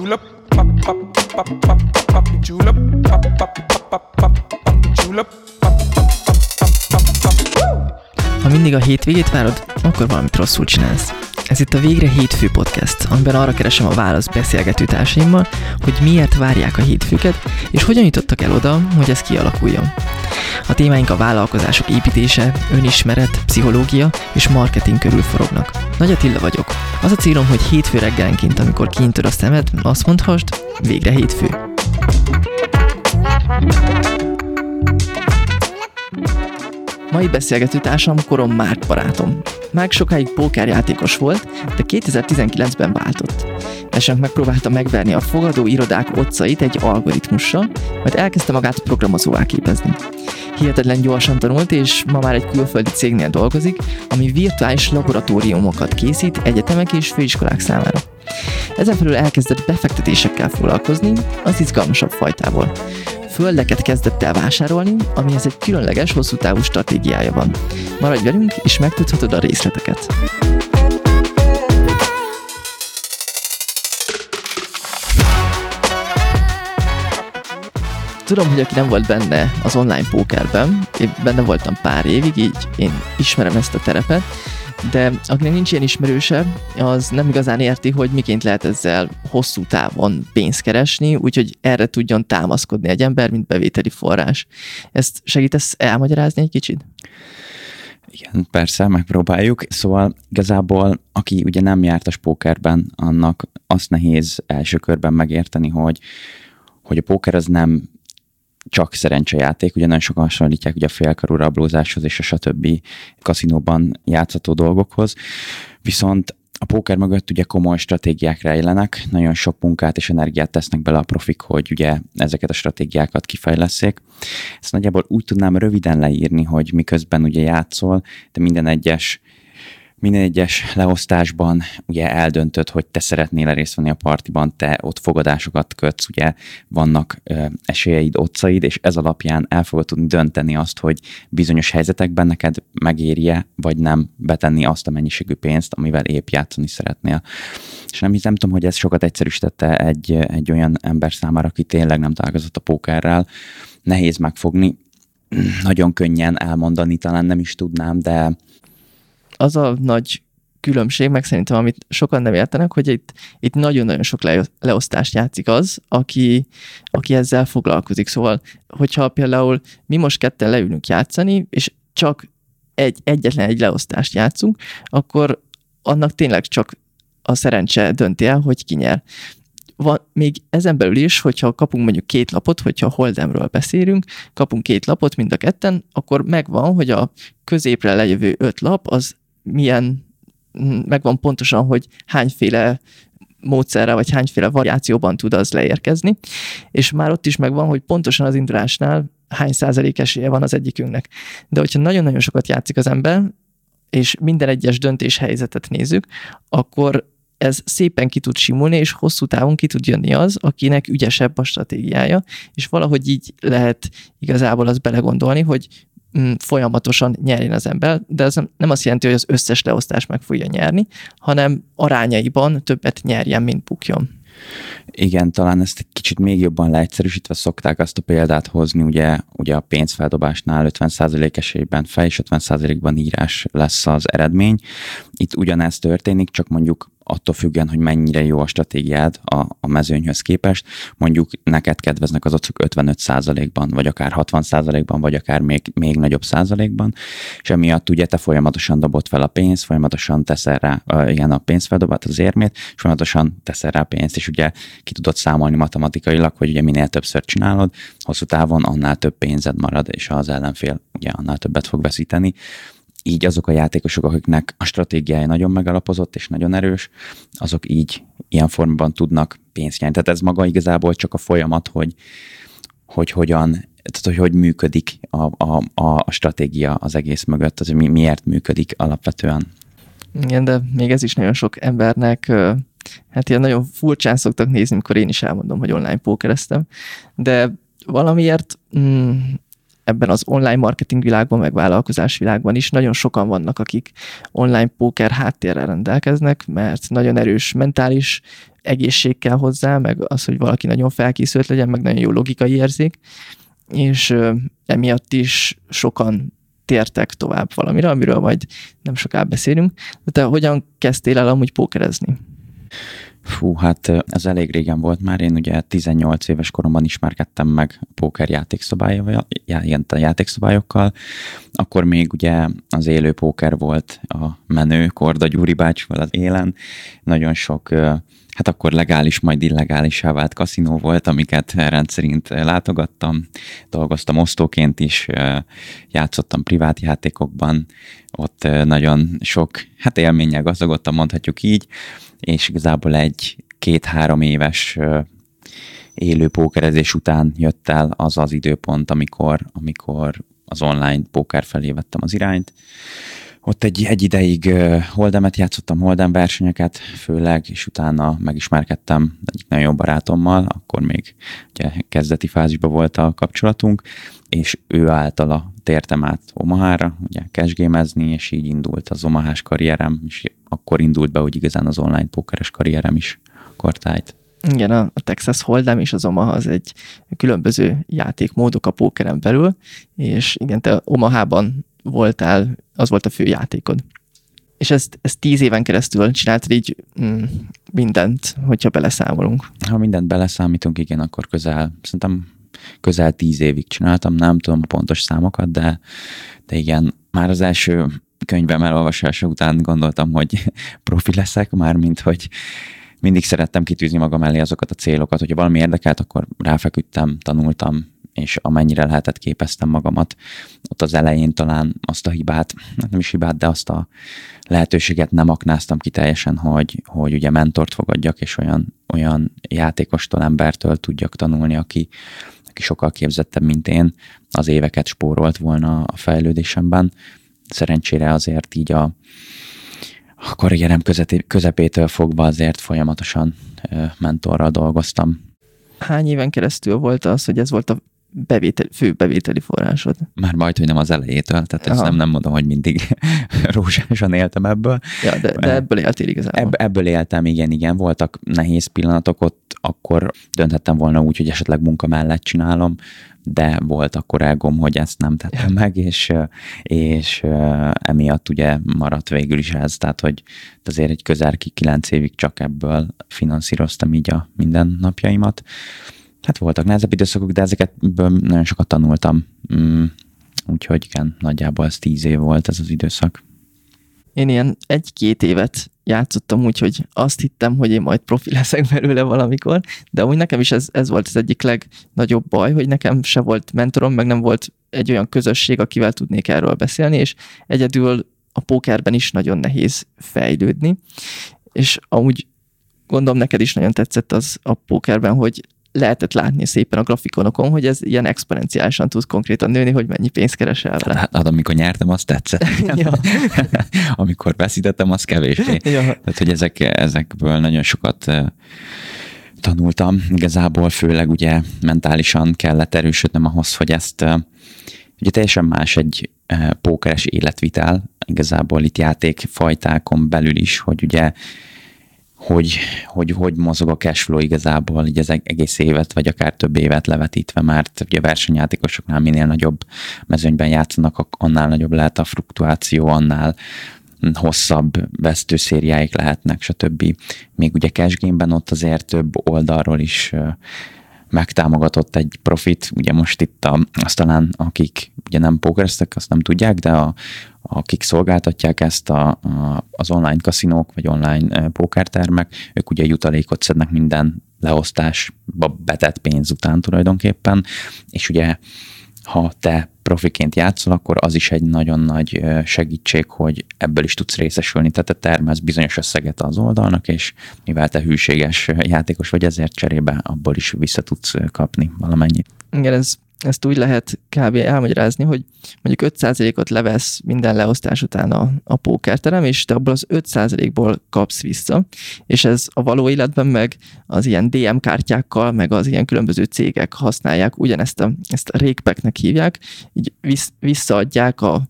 julep, pap pap pap pap julep, pap pap pap pap pap julep, pap pap pap pap pap pap. Ha mindig a hétvégét várod, akkor valamit rosszul csinálsz. Ez itt a Végre Hétfő Podcast, amiben arra keresem a választ beszélgető társaimmal, hogy miért várják a hétfőket, és hogyan jutottak el oda, hogy ez kialakuljon. A témáink a vállalkozások építése, önismeret, pszichológia és marketing körül forognak. Nagy Attila vagyok. Az a célom, hogy hétfő reggelenként, amikor kintör a szemed, azt mondhast, végre hétfő. Mai beszélgető társam Korom Márk barátom. Márk sokáig pókerjátékos volt, de 2019-ben váltott. Esem megpróbálta megverni a fogadó irodák otcait egy algoritmussal, majd elkezdte magát programozóvá képezni. Hihetetlen gyorsan tanult, és ma már egy külföldi cégnél dolgozik, ami virtuális laboratóriumokat készít egyetemek és főiskolák számára. Ezen felül elkezdett befektetésekkel foglalkozni, az izgalmasabb fajtából. Földeket kezdett el vásárolni, amihez egy különleges, hosszú távú stratégiája van. Maradj velünk, és megtudhatod a részleteket. Tudom, hogy aki nem volt benne az online pókerben, én benne voltam pár évig, így én ismerem ezt a terepet, de akinek nincs ilyen ismerőse, az nem igazán érti, hogy miként lehet ezzel hosszú távon pénzt keresni, úgyhogy erre tudjon támaszkodni egy ember, mint bevételi forrás. Ezt segítesz elmagyarázni egy kicsit? Igen, persze, megpróbáljuk. Szóval igazából, aki ugye nem járt a pókerben, annak azt nehéz első körben megérteni, hogy, hogy a póker az nem csak szerencsejáték, ugye nagyon sokan hasonlítják ugye a félkarú rablózáshoz és a stb. kaszinóban játszható dolgokhoz, viszont a póker mögött ugye komoly stratégiák rejlenek, nagyon sok munkát és energiát tesznek bele a profik, hogy ugye ezeket a stratégiákat kifejleszék. Ezt nagyjából úgy tudnám röviden leírni, hogy miközben ugye játszol, de minden egyes minden egyes leosztásban ugye eldöntöd, hogy te szeretnél részt venni a partiban, te ott fogadásokat kötsz, ugye vannak ö, esélyeid, otcaid, és ez alapján el fogod tudni dönteni azt, hogy bizonyos helyzetekben neked megérje, vagy nem betenni azt a mennyiségű pénzt, amivel épp játszani szeretnél. És nem hiszem, tudom, hogy ez sokat egyszerűsítette egy, egy olyan ember számára, aki tényleg nem találkozott a pókerrel, nehéz megfogni, nagyon könnyen elmondani, talán nem is tudnám, de az a nagy különbség, meg szerintem, amit sokan nem értenek, hogy itt, itt nagyon-nagyon sok le, leosztást játszik az, aki, aki ezzel foglalkozik. Szóval, hogyha például mi most ketten leülünk játszani, és csak egy, egyetlen egy leosztást játszunk, akkor annak tényleg csak a szerencse dönti el, hogy ki nyer. Van, még ezen belül is, hogyha kapunk mondjuk két lapot, hogyha Holdemről beszélünk, kapunk két lapot mind a ketten, akkor megvan, hogy a középre lejövő öt lap az milyen, megvan pontosan, hogy hányféle módszerre, vagy hányféle variációban tud az leérkezni, és már ott is megvan, hogy pontosan az indulásnál hány százalék esélye van az egyikünknek. De hogyha nagyon-nagyon sokat játszik az ember, és minden egyes döntés helyzetet nézzük, akkor ez szépen ki tud simulni, és hosszú távon ki tud jönni az, akinek ügyesebb a stratégiája, és valahogy így lehet igazából az belegondolni, hogy folyamatosan nyerjen az ember, de ez nem azt jelenti, hogy az összes leosztás meg fogja nyerni, hanem arányaiban többet nyerjen, mint bukjon. Igen, talán ezt egy kicsit még jobban leegyszerűsítve szokták azt a példát hozni, ugye, ugye a pénzfeldobásnál 50% esélyben fej és 50%-ban írás lesz az eredmény. Itt ugyanez történik, csak mondjuk attól függően, hogy mennyire jó a stratégiád a, a mezőnyhöz képest, mondjuk neked kedveznek az otcok 55%-ban, vagy akár 60%-ban, vagy akár még, még nagyobb százalékban, és emiatt ugye te folyamatosan dobod fel a pénzt, folyamatosan teszel rá, igen, a pénzfeldobat, az érmét, és folyamatosan teszel rá pénzt, és ugye ki tudod számolni matematikailag, hogy ugye minél többször csinálod, hosszú távon annál több pénzed marad, és az ellenfél ugye annál többet fog veszíteni így azok a játékosok, akiknek a stratégiája nagyon megalapozott és nagyon erős, azok így ilyen formában tudnak pénzt nyerni. Tehát ez maga igazából csak a folyamat, hogy, hogy hogyan, tehát hogy hogy működik a, a, a stratégia az egész mögött, az, hogy mi, miért működik alapvetően. Igen, de még ez is nagyon sok embernek hát ilyen nagyon furcsán szoktak nézni, amikor én is elmondom, hogy online pókereztem, de valamiért mm, ebben az online marketing világban, meg vállalkozás világban is nagyon sokan vannak, akik online póker háttérrel rendelkeznek, mert nagyon erős mentális egészség kell hozzá, meg az, hogy valaki nagyon felkészült legyen, meg nagyon jó logikai érzék, és emiatt is sokan tértek tovább valamire, amiről majd nem soká beszélünk. De te hogyan kezdtél el amúgy pókerezni? Fú, hát ez elég régen volt már. Én ugye 18 éves koromban ismerkedtem meg póker játékszabályokkal, ilyen játékszabályokkal. Akkor még ugye az élő póker volt a menő, Korda Gyuri bácsival az élen. Nagyon sok hát akkor legális, majd illegálisá vált kaszinó volt, amiket rendszerint látogattam. Dolgoztam osztóként is, játszottam privát játékokban, ott nagyon sok, hát élménnyel gazdagodtam, mondhatjuk így, és igazából egy két-három éves élő pókerezés után jött el az az időpont, amikor, amikor az online póker felé vettem az irányt. Ott egy, egy ideig holdemet játszottam, holdem versenyeket főleg, és utána megismerkedtem egyik nagyon jó barátommal, akkor még ugye kezdeti fázisban volt a kapcsolatunk, és ő általa tértem át Omahára, ugye cashgamezni, és így indult az Omahás karrierem, és akkor indult be, hogy igazán az online pókeres karrierem is kortájt. Igen, a Texas Hold'em és az Omaha az egy különböző játékmódok a pókeren belül, és igen, te Omahában voltál, az volt a fő játékod. És ezt, ezt tíz éven keresztül csináltad így mm, mindent, hogyha beleszámolunk. Ha mindent beleszámítunk, igen, akkor közel, szerintem közel tíz évig csináltam, nem tudom a pontos számokat, de, de igen, már az első könyvem elolvasása után gondoltam, hogy profi leszek, már mint hogy mindig szerettem kitűzni magam elé azokat a célokat, hogyha valami érdekelt, akkor ráfeküdtem, tanultam, és amennyire lehetett képeztem magamat. Ott az elején talán azt a hibát, nem is hibát, de azt a lehetőséget nem aknáztam ki teljesen, hogy, hogy ugye mentort fogadjak, és olyan, olyan játékostól, embertől tudjak tanulni, aki, aki sokkal képzettebb, mint én, az éveket spórolt volna a fejlődésemben. Szerencsére azért így a, a karrierem közepétől fogva azért folyamatosan mentorral dolgoztam. Hány éven keresztül volt az, hogy ez volt a bevétel, fő bevételi forrásod? Már majd, hogy nem az elejétől, tehát ezt nem, nem mondom, hogy mindig rózsásan éltem ebből. Ja, de, de ebből éltél igazából. Ebb, ebből éltem, igen, igen. Voltak nehéz pillanatok, ott akkor dönthettem volna úgy, hogy esetleg munka mellett csinálom, de volt akkor elgom, hogy ezt nem tettem meg, és, és emiatt ugye maradt végül is ez, tehát hogy azért egy közel ki kilenc évig csak ebből finanszíroztam így a mindennapjaimat. Hát voltak nehezebb időszakok, de ezeket nagyon sokat tanultam. Mm, úgyhogy igen, nagyjából ez tíz év volt ez az időszak. Én ilyen egy-két évet játszottam úgy, hogy azt hittem, hogy én majd profi leszek belőle valamikor, de úgy nekem is ez, ez volt az egyik legnagyobb baj, hogy nekem se volt mentorom, meg nem volt egy olyan közösség, akivel tudnék erről beszélni, és egyedül a pókerben is nagyon nehéz fejlődni, és amúgy gondolom neked is nagyon tetszett az a pókerben, hogy lehetett látni szépen a grafikonokon, hogy ez ilyen exponenciálisan tud konkrétan nőni, hogy mennyi pénzt keresel vele. Hát, hát amikor nyertem, azt tetszett. ja. amikor veszítettem, az kevésbé. ja. Tehát, hogy ezek, ezekből nagyon sokat tanultam. Igazából főleg ugye mentálisan kellett erősödnem ahhoz, hogy ezt ugye teljesen más egy pókeres életvitel, igazából itt játékfajtákon belül is, hogy ugye hogy, hogy hogy mozog a cashflow igazából így az egész évet, vagy akár több évet levetítve, mert ugye versenyjátékosoknál minél nagyobb mezőnyben játszanak, annál nagyobb lehet a fluktuáció, annál hosszabb vesztőszériáik lehetnek, stb. Még ugye cash ott azért több oldalról is megtámogatott egy profit, ugye most itt a, azt talán akik ugye nem pókereztek, azt nem tudják, de a, akik szolgáltatják ezt a, a, az online kaszinók, vagy online pókertermek, ők ugye jutalékot szednek minden leosztásba betett pénz után tulajdonképpen, és ugye ha te profiként játszol, akkor az is egy nagyon nagy segítség, hogy ebből is tudsz részesülni. Tehát te termelsz bizonyos összeget az oldalnak, és mivel te hűséges játékos vagy, ezért cserébe abból is vissza tudsz kapni valamennyit. Igen, ez ezt úgy lehet kb. elmagyarázni, hogy mondjuk 5%-ot levesz minden leosztás után a, a pókerterem, és te abból az 5%-ból kapsz vissza, és ez a való életben meg az ilyen DM kártyákkal, meg az ilyen különböző cégek használják, ugyanezt a, ezt a rékpeknek hívják, így vissz, visszaadják a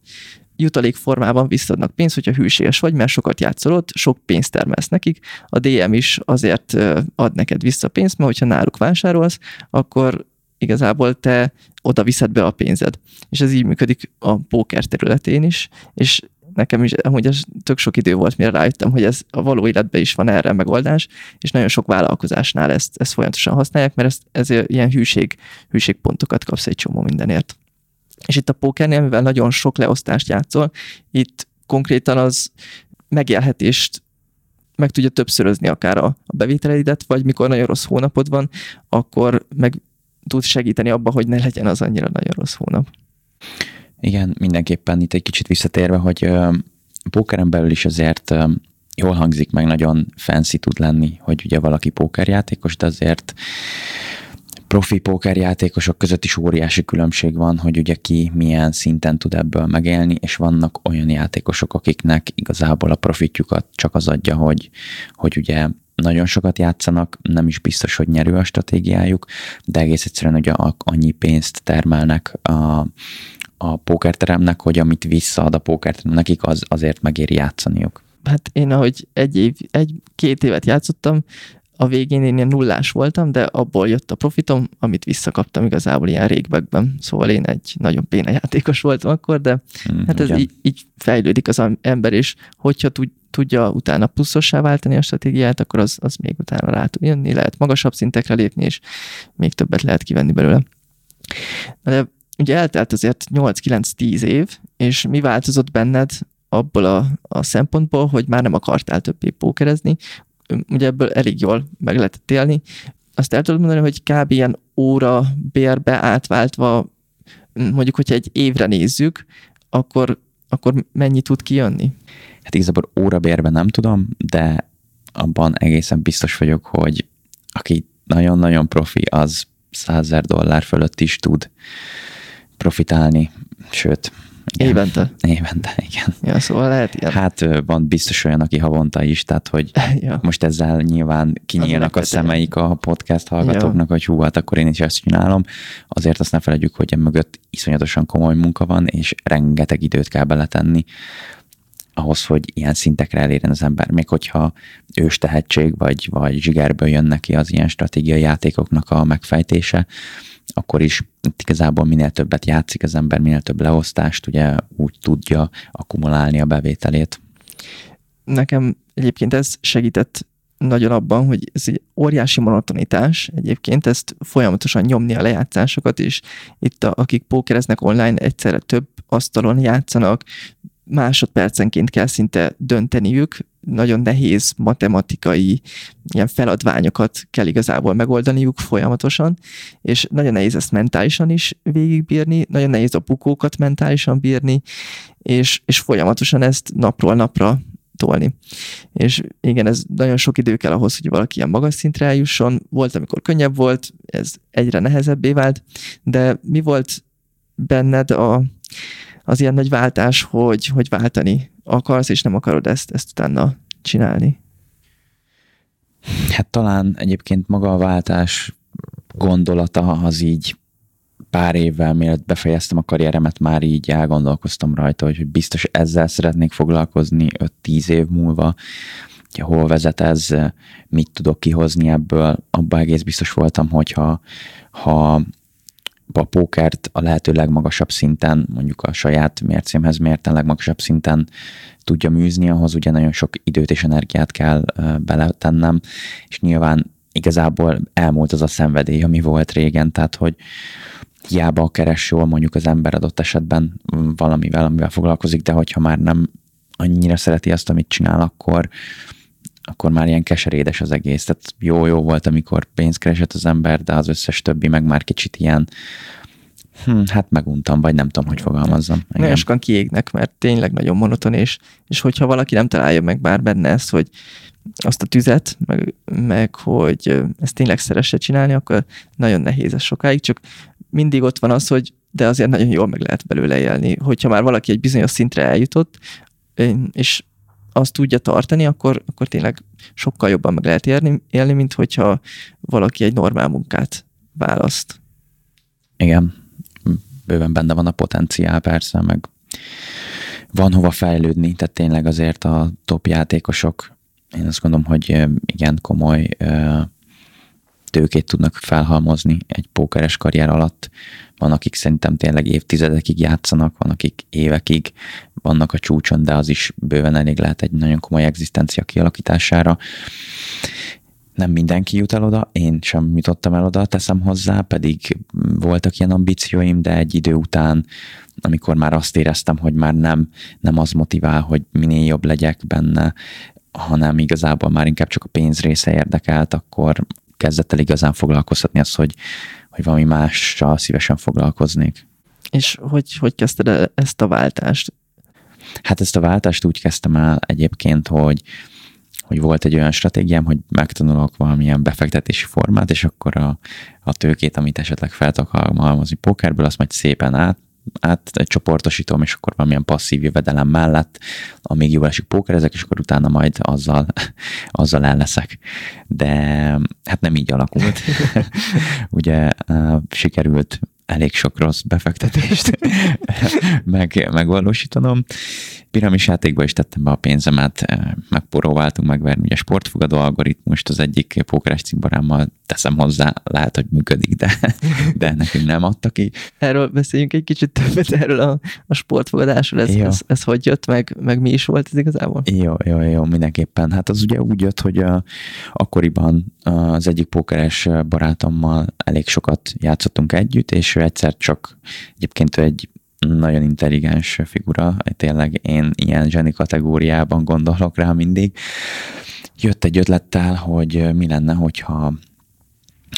jutalék formában visszadnak pénzt, hogyha hűséges vagy, mert sokat játszol ott, sok pénzt termelsz nekik. A DM is azért ad neked vissza pénzt, mert hogyha náluk vásárolsz, akkor igazából te oda viszed be a pénzed. És ez így működik a póker területén is, és nekem is amúgy ez tök sok idő volt, mire rájöttem, hogy ez a való életben is van erre megoldás, és nagyon sok vállalkozásnál ezt, ezt folyamatosan használják, mert ezt, ezért ilyen hűség, hűségpontokat kapsz egy csomó mindenért. És itt a pókernél, mivel nagyon sok leosztást játszol, itt konkrétan az megélhetést meg tudja többszörözni akár a bevételeidet, vagy mikor nagyon rossz hónapod van, akkor meg tud segíteni abba, hogy ne legyen az annyira nagyon rossz hónap. Igen, mindenképpen itt egy kicsit visszatérve, hogy pókeren belül is azért jól hangzik, meg nagyon fancy tud lenni, hogy ugye valaki pókerjátékos, de azért profi pókerjátékosok között is óriási különbség van, hogy ugye ki milyen szinten tud ebből megélni, és vannak olyan játékosok, akiknek igazából a profitjukat csak az adja, hogy, hogy ugye nagyon sokat játszanak, nem is biztos, hogy nyerő a stratégiájuk, de egész egyszerűen ugye annyi pénzt termelnek a, a pókerteremnek, hogy amit visszaad a pókerterem nekik, az azért megéri játszaniuk. Hát én ahogy egy év, egy-két évet játszottam, a végén én ilyen nullás voltam, de abból jött a profitom, amit visszakaptam igazából ilyen régbekben. Szóval én egy nagyon béna játékos voltam akkor, de mm, hát ez így, így fejlődik az ember, és hogyha tud, tudja utána pluszossá váltani a stratégiát, akkor az, az még utána rá tud jönni, lehet magasabb szintekre lépni, és még többet lehet kivenni belőle. De ugye eltelt azért 8-9-10 év, és mi változott benned abból a, a szempontból, hogy már nem akartál többé pókerezni, ugye ebből elég jól meg lehetett élni. Azt el tudod mondani, hogy kb. ilyen óra bérbe átváltva, mondjuk, hogyha egy évre nézzük, akkor, akkor mennyi tud kijönni? Hát igazából órabérben nem tudom, de abban egészen biztos vagyok, hogy aki nagyon-nagyon profi, az 100 dollár fölött is tud profitálni, sőt, igen. Évente? Évente, igen. Ja, szóval lehet ilyen. Hát van biztos olyan, aki havonta is, tehát hogy ja. most ezzel nyilván kinyílnak a szemeik a podcast hallgatóknak, ja. hogy hú, hát akkor én is ezt csinálom. Azért azt ne felejtjük, hogy mögött iszonyatosan komoly munka van, és rengeteg időt kell beletenni ahhoz, hogy ilyen szintekre elérjen az ember, még hogyha ős tehetség vagy, vagy zsigerből jön neki az ilyen stratégiai játékoknak a megfejtése, akkor is igazából minél többet játszik az ember, minél több leosztást, ugye úgy tudja akkumulálni a bevételét. Nekem egyébként ez segített nagyon abban, hogy ez egy óriási monotonitás egyébként, ezt folyamatosan nyomni a lejátszásokat, és itt a, akik pókereznek online egyszerre több asztalon játszanak, másodpercenként kell szinte dönteniük, nagyon nehéz matematikai ilyen feladványokat kell igazából megoldaniuk folyamatosan, és nagyon nehéz ezt mentálisan is végigbírni, nagyon nehéz a bukókat mentálisan bírni, és, és folyamatosan ezt napról napra tolni. És igen, ez nagyon sok idő kell ahhoz, hogy valaki ilyen magas szintre eljusson. Volt, amikor könnyebb volt, ez egyre nehezebbé vált, de mi volt benned a, az ilyen nagy váltás, hogy, hogy váltani akarsz, és nem akarod ezt, ezt utána csinálni? Hát talán egyébként maga a váltás gondolata az így pár évvel mielőtt befejeztem a karrieremet, már így elgondolkoztam rajta, hogy biztos ezzel szeretnék foglalkozni 5-10 év múlva, hogy hol vezet ez, mit tudok kihozni ebből. Abban egész biztos voltam, hogyha ha a pókert a lehető legmagasabb szinten, mondjuk a saját mércémhez mérten legmagasabb szinten tudja műzni, ahhoz ugye nagyon sok időt és energiát kell beletennem, és nyilván igazából elmúlt az a szenvedély, ami volt régen, tehát hogy hiába keres jól mondjuk az ember adott esetben valamivel, amivel foglalkozik, de hogyha már nem annyira szereti azt, amit csinál, akkor, akkor már ilyen keserédes az egész. Tehát jó-jó volt, amikor pénzt keresett az ember, de az összes többi meg már kicsit ilyen Hm, hát meguntam, vagy nem tudom, hogy fogalmazzam. Nagyon sokan kiégnek, mert tényleg nagyon monoton, és, és hogyha valaki nem találja meg bár benne ezt, hogy azt a tüzet, meg, meg hogy ezt tényleg szeresse csinálni, akkor nagyon nehéz ez sokáig, csak mindig ott van az, hogy de azért nagyon jól meg lehet belőle élni. Hogyha már valaki egy bizonyos szintre eljutott, és azt tudja tartani, akkor, akkor tényleg sokkal jobban meg lehet élni, élni, mint hogyha valaki egy normál munkát választ. Igen, bőven benne van a potenciál persze, meg van hova fejlődni, tehát tényleg azért a top játékosok, én azt gondolom, hogy igen, komoly tőkét tudnak felhalmozni egy pókeres karrier alatt. Van, akik szerintem tényleg évtizedekig játszanak, van, akik évekig vannak a csúcson, de az is bőven elég lehet egy nagyon komoly egzisztencia kialakítására. Nem mindenki jut el oda, én sem jutottam el oda, teszem hozzá, pedig voltak ilyen ambícióim, de egy idő után, amikor már azt éreztem, hogy már nem, nem az motivál, hogy minél jobb legyek benne, hanem igazából már inkább csak a pénz része érdekelt, akkor kezdett el igazán foglalkoztatni az, hogy, hogy valami mással szívesen foglalkoznék. És hogy, hogy kezdted el ezt a váltást? Hát ezt a váltást úgy kezdtem el egyébként, hogy, hogy volt egy olyan stratégiám, hogy megtanulok valamilyen befektetési formát, és akkor a, a tőkét, amit esetleg fel tudok halmozni pókerből, azt majd szépen át, át csoportosítom, és akkor valamilyen passzív jövedelem mellett, amíg jól esik pókerezek, és akkor utána majd azzal, azzal el leszek. De hát nem így alakult. Ugye sikerült elég sok rossz befektetést meg, megvalósítanom. Piramis játékba is tettem be a pénzemet, megpróbáltunk megverni ugye sportfogadó algoritmust, az egyik pókeres cimborámmal teszem hozzá, lehet, hogy működik, de, de nekünk nem adta ki. Erről beszéljünk egy kicsit többet, erről a, a sportfogadásról, ez, Jó. ez, ez, hogy jött, meg, meg mi is volt ez igazából? Jó, jó, jó, mindenképpen. Hát az ugye úgy jött, hogy a, akkoriban az egyik pókeres barátommal elég sokat játszottunk együtt, és ő egyszer csak, egyébként egy nagyon intelligens figura, tényleg én ilyen zseni kategóriában gondolok rá mindig. Jött egy ötlettel, hogy mi lenne, hogyha,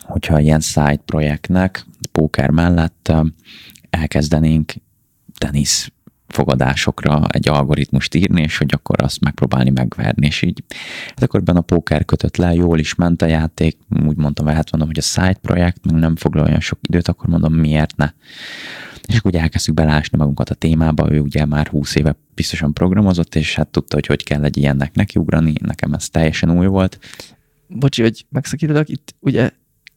hogyha ilyen side projektnek, póker mellett elkezdenénk tenisz fogadásokra egy algoritmust írni, és hogy akkor azt megpróbálni megverni, és így hát akkor ebben a póker kötött le, jól is ment a játék, úgy mondtam, hát mondom, hogy a side projekt, meg nem foglal olyan sok időt, akkor mondom, miért ne. És akkor ugye elkezdtük belásni magunkat a témába, ő ugye már 20 éve biztosan programozott, és hát tudta, hogy hogy kell egy ilyennek nekiugrani, nekem ez teljesen új volt. Bocsi, hogy megszakítottak, itt ugye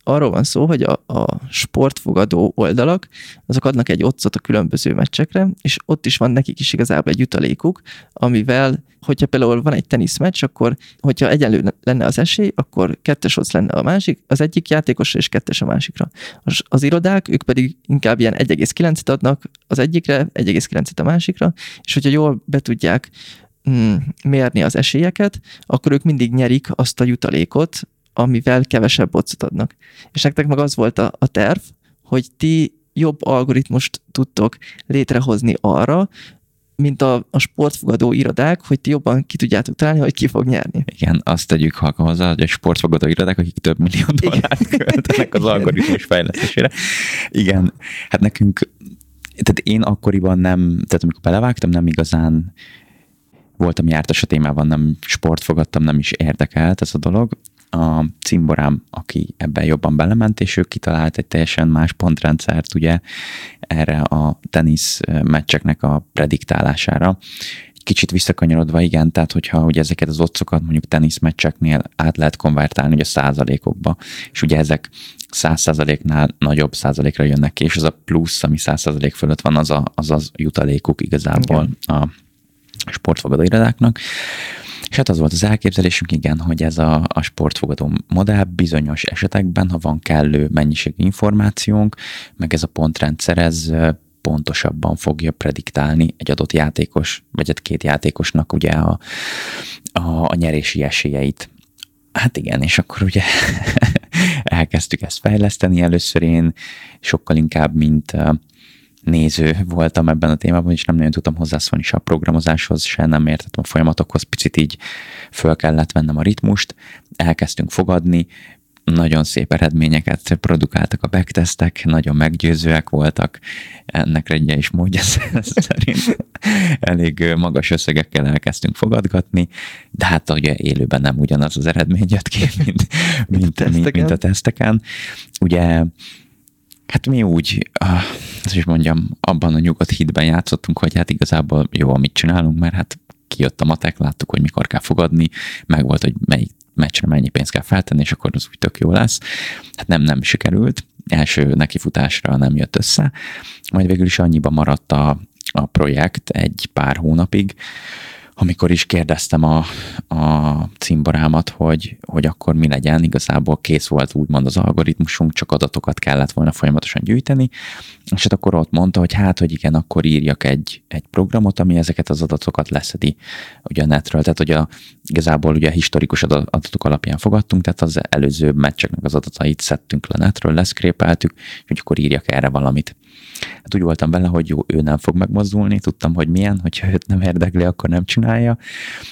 arról van szó, hogy a, a sportfogadó oldalak, azok adnak egy otcot a különböző meccsekre, és ott is van nekik is igazából egy jutalékuk, amivel, hogyha például van egy teniszmeccs, akkor hogyha egyenlő lenne az esély, akkor kettes ott lenne a másik, az egyik játékosra és kettes a másikra. Az, az irodák, ők pedig inkább ilyen 1,9-et adnak az egyikre, 1,9-et a másikra, és hogyha jól be tudják mm, mérni az esélyeket, akkor ők mindig nyerik azt a jutalékot, amivel kevesebb bocot adnak. És nektek meg az volt a, a terv, hogy ti jobb algoritmust tudtok létrehozni arra, mint a, a sportfogadó irodák, hogy ti jobban ki tudjátok találni, hogy ki fog nyerni. Igen, azt tegyük hozzá, hogy a sportfogadó irodák, akik több millió dollárt költenek az algoritmus fejlesztésére. Igen, hát nekünk, tehát én akkoriban nem, tehát amikor belevágtam, nem igazán voltam jártas a témában, nem sport fogadtam, nem is érdekelt ez a dolog. A cimborám, aki ebben jobban belement, és ő kitalált egy teljesen más pontrendszert, ugye erre a tenisz meccseknek a prediktálására. Egy kicsit visszakanyarodva, igen, tehát hogyha ugye ezeket az otcokat mondjuk teniszmeccseknél át lehet konvertálni ugye a százalékokba, és ugye ezek száz százaléknál nagyobb százalékra jönnek ki, és az a plusz, ami száz százalék fölött van, az a, az, az jutalékuk igazából igen. a sportfogadó irodáknak. És hát az volt az elképzelésünk, igen, hogy ez a, a sportfogadó modell bizonyos esetekben, ha van kellő mennyiségű információnk, meg ez a pontrendszer, ez pontosabban fogja prediktálni egy adott játékos, vagy egy két játékosnak ugye a, a, a nyerési esélyeit. Hát igen, és akkor ugye elkezdtük ezt fejleszteni. Először én sokkal inkább, mint néző voltam ebben a témában, és nem nagyon tudtam hozzászólni se a programozáshoz, se nem értettem a folyamatokhoz, picit így föl kellett vennem a ritmust, elkezdtünk fogadni, nagyon szép eredményeket produkáltak a backtestek, nagyon meggyőzőek voltak, ennek regye is módja szerint elég magas összegekkel elkezdtünk fogadgatni, de hát ugye élőben nem ugyanaz az eredmény jött ki, mint, mint, mint, mint a teszteken. Ugye Hát mi úgy, azt is mondjam, abban a nyugodt hitben játszottunk, hogy hát igazából jó, amit csinálunk, mert hát kijött a matek, láttuk, hogy mikor kell fogadni, meg volt, hogy melyik meccsre mennyi pénzt kell feltenni, és akkor az úgy tök jó lesz. Hát nem, nem sikerült, első nekifutásra nem jött össze, majd végül is annyiba maradt a, a projekt egy pár hónapig, amikor is kérdeztem a, a cimborámat, hogy, hogy akkor mi legyen, igazából kész volt úgymond az algoritmusunk, csak adatokat kellett volna folyamatosan gyűjteni, és hát akkor ott mondta, hogy hát, hogy igen, akkor írjak egy, egy programot, ami ezeket az adatokat leszedi ugye a netről, tehát hogy a, igazából ugye a historikus adatok alapján fogadtunk, tehát az előző meccseknek az adatait szedtünk le netről, leszkrépeltük, hogy akkor írjak erre valamit. Hát úgy voltam vele, hogy jó, ő nem fog megmozdulni, tudtam, hogy milyen, hogyha őt nem érdekli, akkor nem csinálja.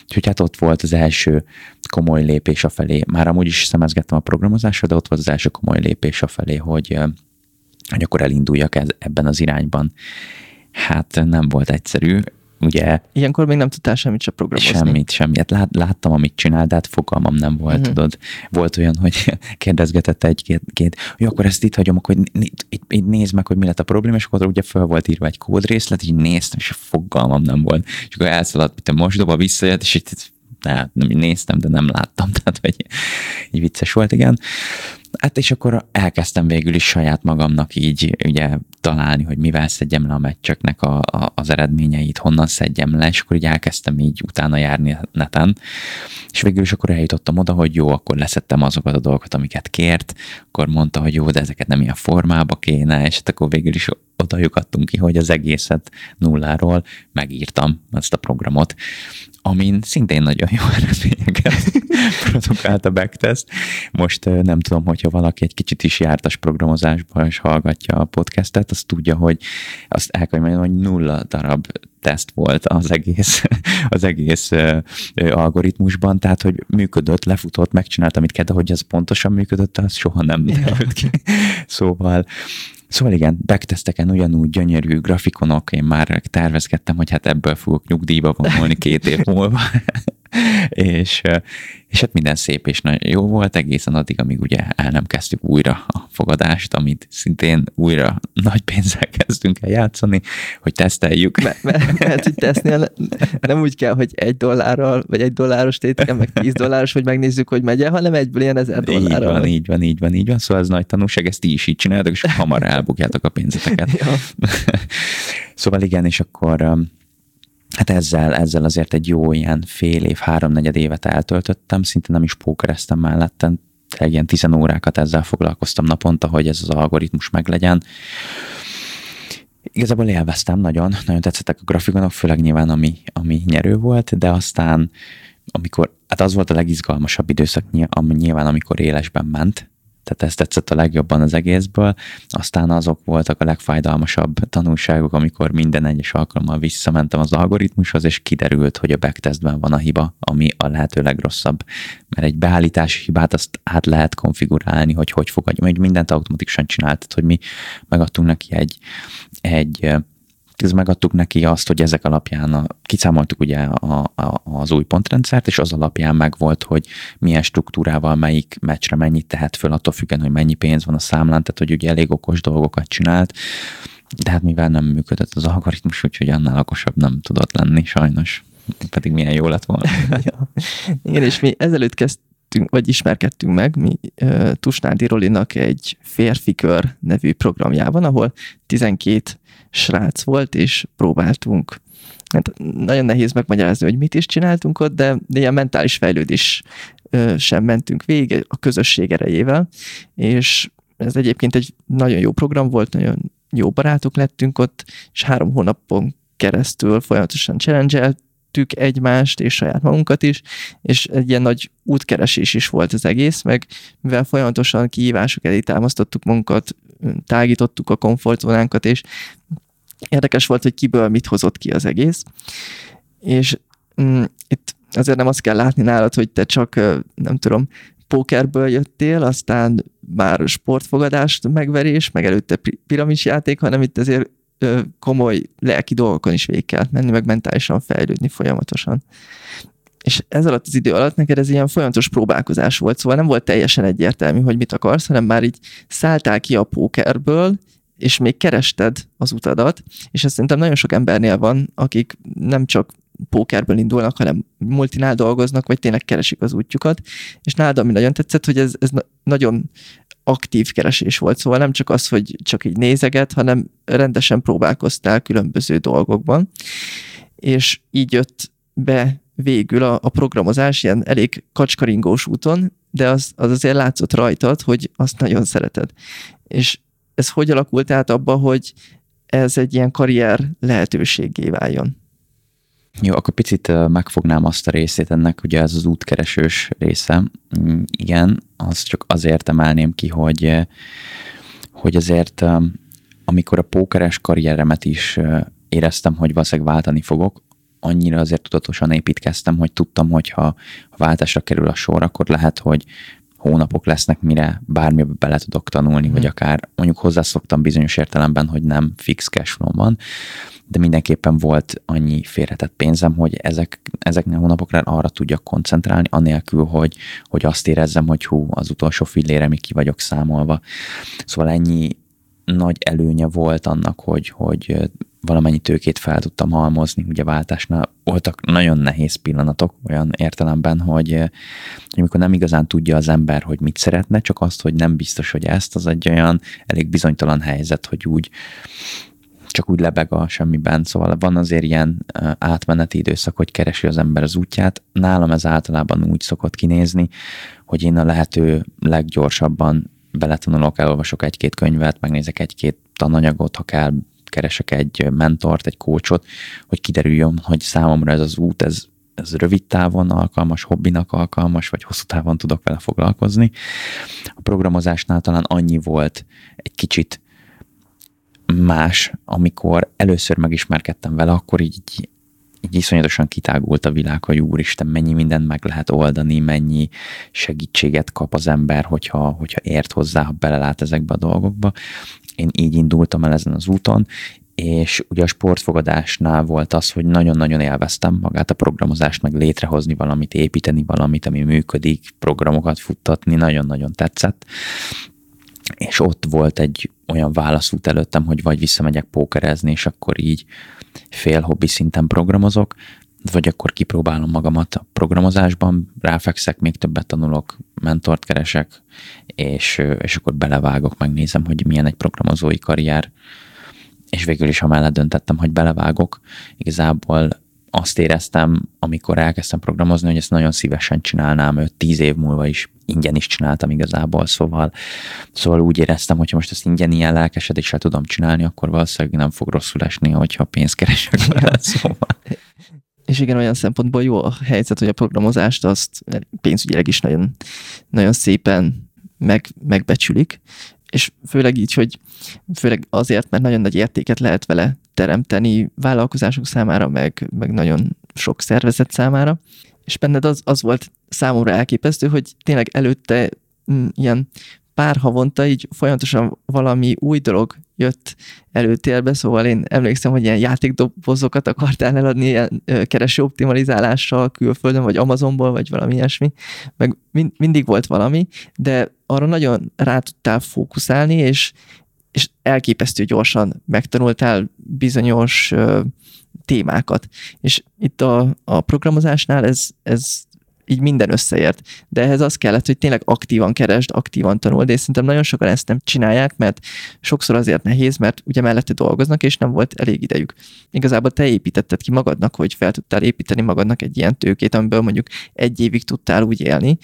Úgyhogy hát ott volt az első komoly lépés a felé. Már amúgy is szemezgettem a programozásra, de ott volt az első komoly lépés a felé, hogy, hogy akkor elinduljak ez, ebben az irányban. Hát nem volt egyszerű ugye... Ilyenkor még nem tudtál semmit se programozni. Semmit, semmit. Hát lát, láttam, amit csinál, de hát fogalmam nem volt, uh-huh. tudod. Volt olyan, hogy kérdezgetett egy-két, két, jó, akkor ezt itt hagyom, akkor itt, itt, itt nézd meg, hogy mi lett a probléma, és akkor ugye föl volt írva egy kódrészlet, így néztem, és fogalmam nem volt. És akkor elszaladt, mint a mosdóba visszajött, és itt tehát nem néztem, de nem láttam, tehát hogy így vicces volt, igen. Hát és akkor elkezdtem végül is saját magamnak így ugye találni, hogy mivel szedjem le a meccseknek a, a, az eredményeit, honnan szedjem le, és akkor így elkezdtem így utána járni neten, és végül is akkor eljutottam oda, hogy jó, akkor leszettem azokat a dolgokat, amiket kért, akkor mondta, hogy jó, de ezeket nem ilyen formába kéne, és hát akkor végül is oda lyukadtunk ki, hogy az egészet nulláról megírtam ezt a programot, amin szintén nagyon jó eredményeket produkált a backtest. Most nem tudom, hogyha valaki egy kicsit is jártas programozásban és hallgatja a podcastet, azt tudja, hogy azt el kell mondani, hogy nulla darab teszt volt az egész, az egész algoritmusban, tehát, hogy működött, lefutott, megcsinált, amit kell, de hogy ez pontosan működött, az soha nem derült ki. Szóval Szóval igen, backtesteken ugyanúgy gyönyörű grafikonok, én már tervezgettem, hogy hát ebből fogok nyugdíjba vonulni két év múlva. és, és hát minden szép és nagyon jó volt egészen addig, amíg ugye el nem kezdtük újra a fogadást, amit szintén újra nagy pénzzel kezdünk el játszani, hogy teszteljük. Mert, mert, mert hogy tesznél nem úgy kell, hogy egy dollárral, vagy egy dolláros tétken, meg tíz dolláros, hogy megnézzük, hogy megy hanem egyből ilyen ezer dollárral. Így van, így van, így van, így van. Szóval ez nagy tanulság, ezt ti is így csináljátok, és hamar elbukjátok a pénzeteket. szóval igen, és akkor hát ezzel, ezzel azért egy jó ilyen fél év, háromnegyed évet eltöltöttem, szinte nem is pókereztem mellettem, egy ilyen tizen órákat ezzel foglalkoztam naponta, hogy ez az algoritmus meglegyen. Igazából élveztem nagyon, nagyon tetszettek a grafikonok, főleg nyilván ami, ami nyerő volt, de aztán amikor, hát az volt a legizgalmasabb időszak nyilván, amikor élesben ment, tehát ez tetszett a legjobban az egészből. Aztán azok voltak a legfájdalmasabb tanulságok, amikor minden egyes alkalommal visszamentem az algoritmushoz, és kiderült, hogy a backtestben van a hiba, ami a lehető legrosszabb. Mert egy beállítási hibát azt át lehet konfigurálni, hogy hogy fogadja, hogy mindent automatikusan csinált, hogy mi megadtunk neki egy, egy ez megadtuk neki azt, hogy ezek alapján a, kiszámoltuk ugye a, a, az új pontrendszert, és az alapján meg volt, hogy milyen struktúrával melyik meccsre mennyit tehet föl, attól függően, hogy mennyi pénz van a számlán, tehát hogy ugye elég okos dolgokat csinált, de hát mivel nem működött az algoritmus, úgyhogy annál okosabb nem tudott lenni, sajnos. Pedig milyen jó lett volna. Igen, és mi ezelőtt kezdtünk, vagy ismerkedtünk meg, mi uh, Tusnádi Rolinak egy férfi kör nevű programjában, ahol 12 srác volt, és próbáltunk. Hát nagyon nehéz megmagyarázni, hogy mit is csináltunk ott, de, ilyen mentális fejlődés sem mentünk végig a közösség erejével, és ez egyébként egy nagyon jó program volt, nagyon jó barátok lettünk ott, és három hónapon keresztül folyamatosan challenge egymást és saját magunkat is, és egy ilyen nagy útkeresés is volt az egész, meg mivel folyamatosan kihívások elé támasztottuk magunkat, tágítottuk a komfortzónánkat, és érdekes volt, hogy kiből mit hozott ki az egész. És mm, itt azért nem azt kell látni nálad, hogy te csak, nem tudom, pókerből jöttél, aztán már sportfogadást megverés, meg előtte piramisjáték, hanem itt azért komoly lelki dolgokon is végig kell menni, meg mentálisan fejlődni folyamatosan. És ez alatt az idő alatt neked ez ilyen folyamatos próbálkozás volt, szóval nem volt teljesen egyértelmű, hogy mit akarsz, hanem már így szálltál ki a pókerből, és még kerested az utadat, és ez szerintem nagyon sok embernél van, akik nem csak pókerből indulnak, hanem multinál dolgoznak, vagy tényleg keresik az útjukat, és nálad ami nagyon tetszett, hogy ez, ez nagyon aktív keresés volt, szóval nem csak az, hogy csak így nézeget, hanem rendesen próbálkoztál különböző dolgokban, és így jött be végül a, a programozás ilyen elég kacskaringós úton, de az, az azért látszott rajtad, hogy azt nagyon szereted. És ez hogy alakult át abba, hogy ez egy ilyen karrier lehetőségé váljon? Jó, akkor picit megfognám azt a részét ennek, ugye ez az útkeresős része. Mm, igen, azt csak azért emelném ki, hogy, hogy azért amikor a pókeres karrieremet is éreztem, hogy valószínűleg váltani fogok, annyira azért tudatosan építkeztem, hogy tudtam, hogy ha a váltásra kerül a sor, akkor lehet, hogy hónapok lesznek, mire bármibe bele tudok tanulni, hmm. vagy akár mondjuk hozzászoktam bizonyos értelemben, hogy nem fix cashflow van, de mindenképpen volt annyi félretett pénzem, hogy ezek, ezeknél a hónapokra arra tudjak koncentrálni, anélkül, hogy, hogy azt érezzem, hogy hú, az utolsó fillére mi ki vagyok számolva. Szóval ennyi nagy előnye volt annak, hogy, hogy valamennyi tőkét fel tudtam halmozni, ugye váltásnál voltak nagyon nehéz pillanatok olyan értelemben, hogy, hogy amikor nem igazán tudja az ember, hogy mit szeretne, csak azt, hogy nem biztos, hogy ezt, az egy olyan elég bizonytalan helyzet, hogy úgy csak úgy lebeg a semmiben, szóval van azért ilyen átmeneti időszak, hogy keresi az ember az útját. Nálam ez általában úgy szokott kinézni, hogy én a lehető leggyorsabban beletanulok, elolvasok egy-két könyvet, megnézek egy-két tananyagot, ha kell, keresek egy mentort, egy kócsot, hogy kiderüljön, hogy számomra ez az út, ez, ez rövid távon alkalmas, hobbinak alkalmas, vagy hosszú távon tudok vele foglalkozni. A programozásnál talán annyi volt egy kicsit más, amikor először megismerkedtem vele, akkor így, így iszonyatosan kitágult a világ, hogy úristen, mennyi mindent meg lehet oldani, mennyi segítséget kap az ember, hogyha, hogyha ért hozzá, ha belelát ezekbe a dolgokba. Én így indultam el ezen az úton, és ugye a sportfogadásnál volt az, hogy nagyon-nagyon élveztem magát a programozást, meg létrehozni valamit, építeni valamit, ami működik, programokat futtatni, nagyon-nagyon tetszett. És ott volt egy olyan válaszút előttem, hogy vagy visszamegyek pókerezni, és akkor így fél hobbi szinten programozok, vagy akkor kipróbálom magamat a programozásban, ráfekszek, még többet tanulok, mentort keresek, és, és akkor belevágok, megnézem, hogy milyen egy programozói karrier, és végül is amellett döntettem, hogy belevágok. Igazából azt éreztem, amikor elkezdtem programozni, hogy ezt nagyon szívesen csinálnám, őt tíz év múlva is ingyen is csináltam igazából, szóval, szóval úgy éreztem, hogy most ezt ingyen ilyen lelkesedéssel tudom csinálni, akkor valószínűleg nem fog rosszul esni, hogyha pénzt keresek vele, szóval. És igen, olyan szempontból jó a helyzet, hogy a programozást azt pénzügyileg is nagyon, nagyon szépen meg, megbecsülik, és főleg így, hogy főleg azért, mert nagyon nagy értéket lehet vele teremteni vállalkozások számára, meg, meg nagyon sok szervezet számára. És benned az, az volt számomra elképesztő, hogy tényleg előtte mm, ilyen pár havonta így folyamatosan valami új dolog jött előtérbe, szóval én emlékszem, hogy ilyen játékdobozokat akartál eladni ilyen kereső optimalizálással külföldön, vagy Amazonból, vagy valami ilyesmi, meg mind, mindig volt valami, de arra nagyon rá tudtál fókuszálni, és, és elképesztő gyorsan megtanultál bizonyos ö, témákat. És itt a, a programozásnál ez, ez így minden összeért. De ehhez az kellett, hogy tényleg aktívan keresd, aktívan tanuld, és szerintem nagyon sokan ezt nem csinálják, mert sokszor azért nehéz, mert ugye mellette dolgoznak, és nem volt elég idejük. Igazából te építetted ki magadnak, hogy fel tudtál építeni magadnak egy ilyen tőkét, amiből mondjuk egy évig tudtál úgy élni,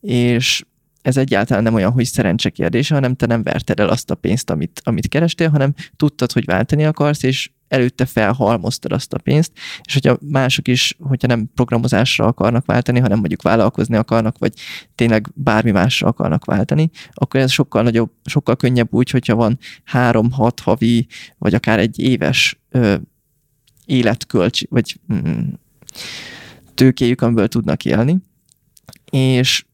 és ez egyáltalán nem olyan, hogy szerencse kérdése, hanem te nem verted el azt a pénzt, amit, amit kerestél, hanem tudtad, hogy váltani akarsz, és előtte felhalmoztad azt a pénzt, és hogyha mások is, hogyha nem programozásra akarnak váltani, hanem mondjuk vállalkozni akarnak, vagy tényleg bármi másra akarnak váltani, akkor ez sokkal nagyobb, sokkal könnyebb úgy, hogyha van három-hat havi, vagy akár egy éves ö, életkölcs, vagy mm, tőkéjük, amiből tudnak élni. És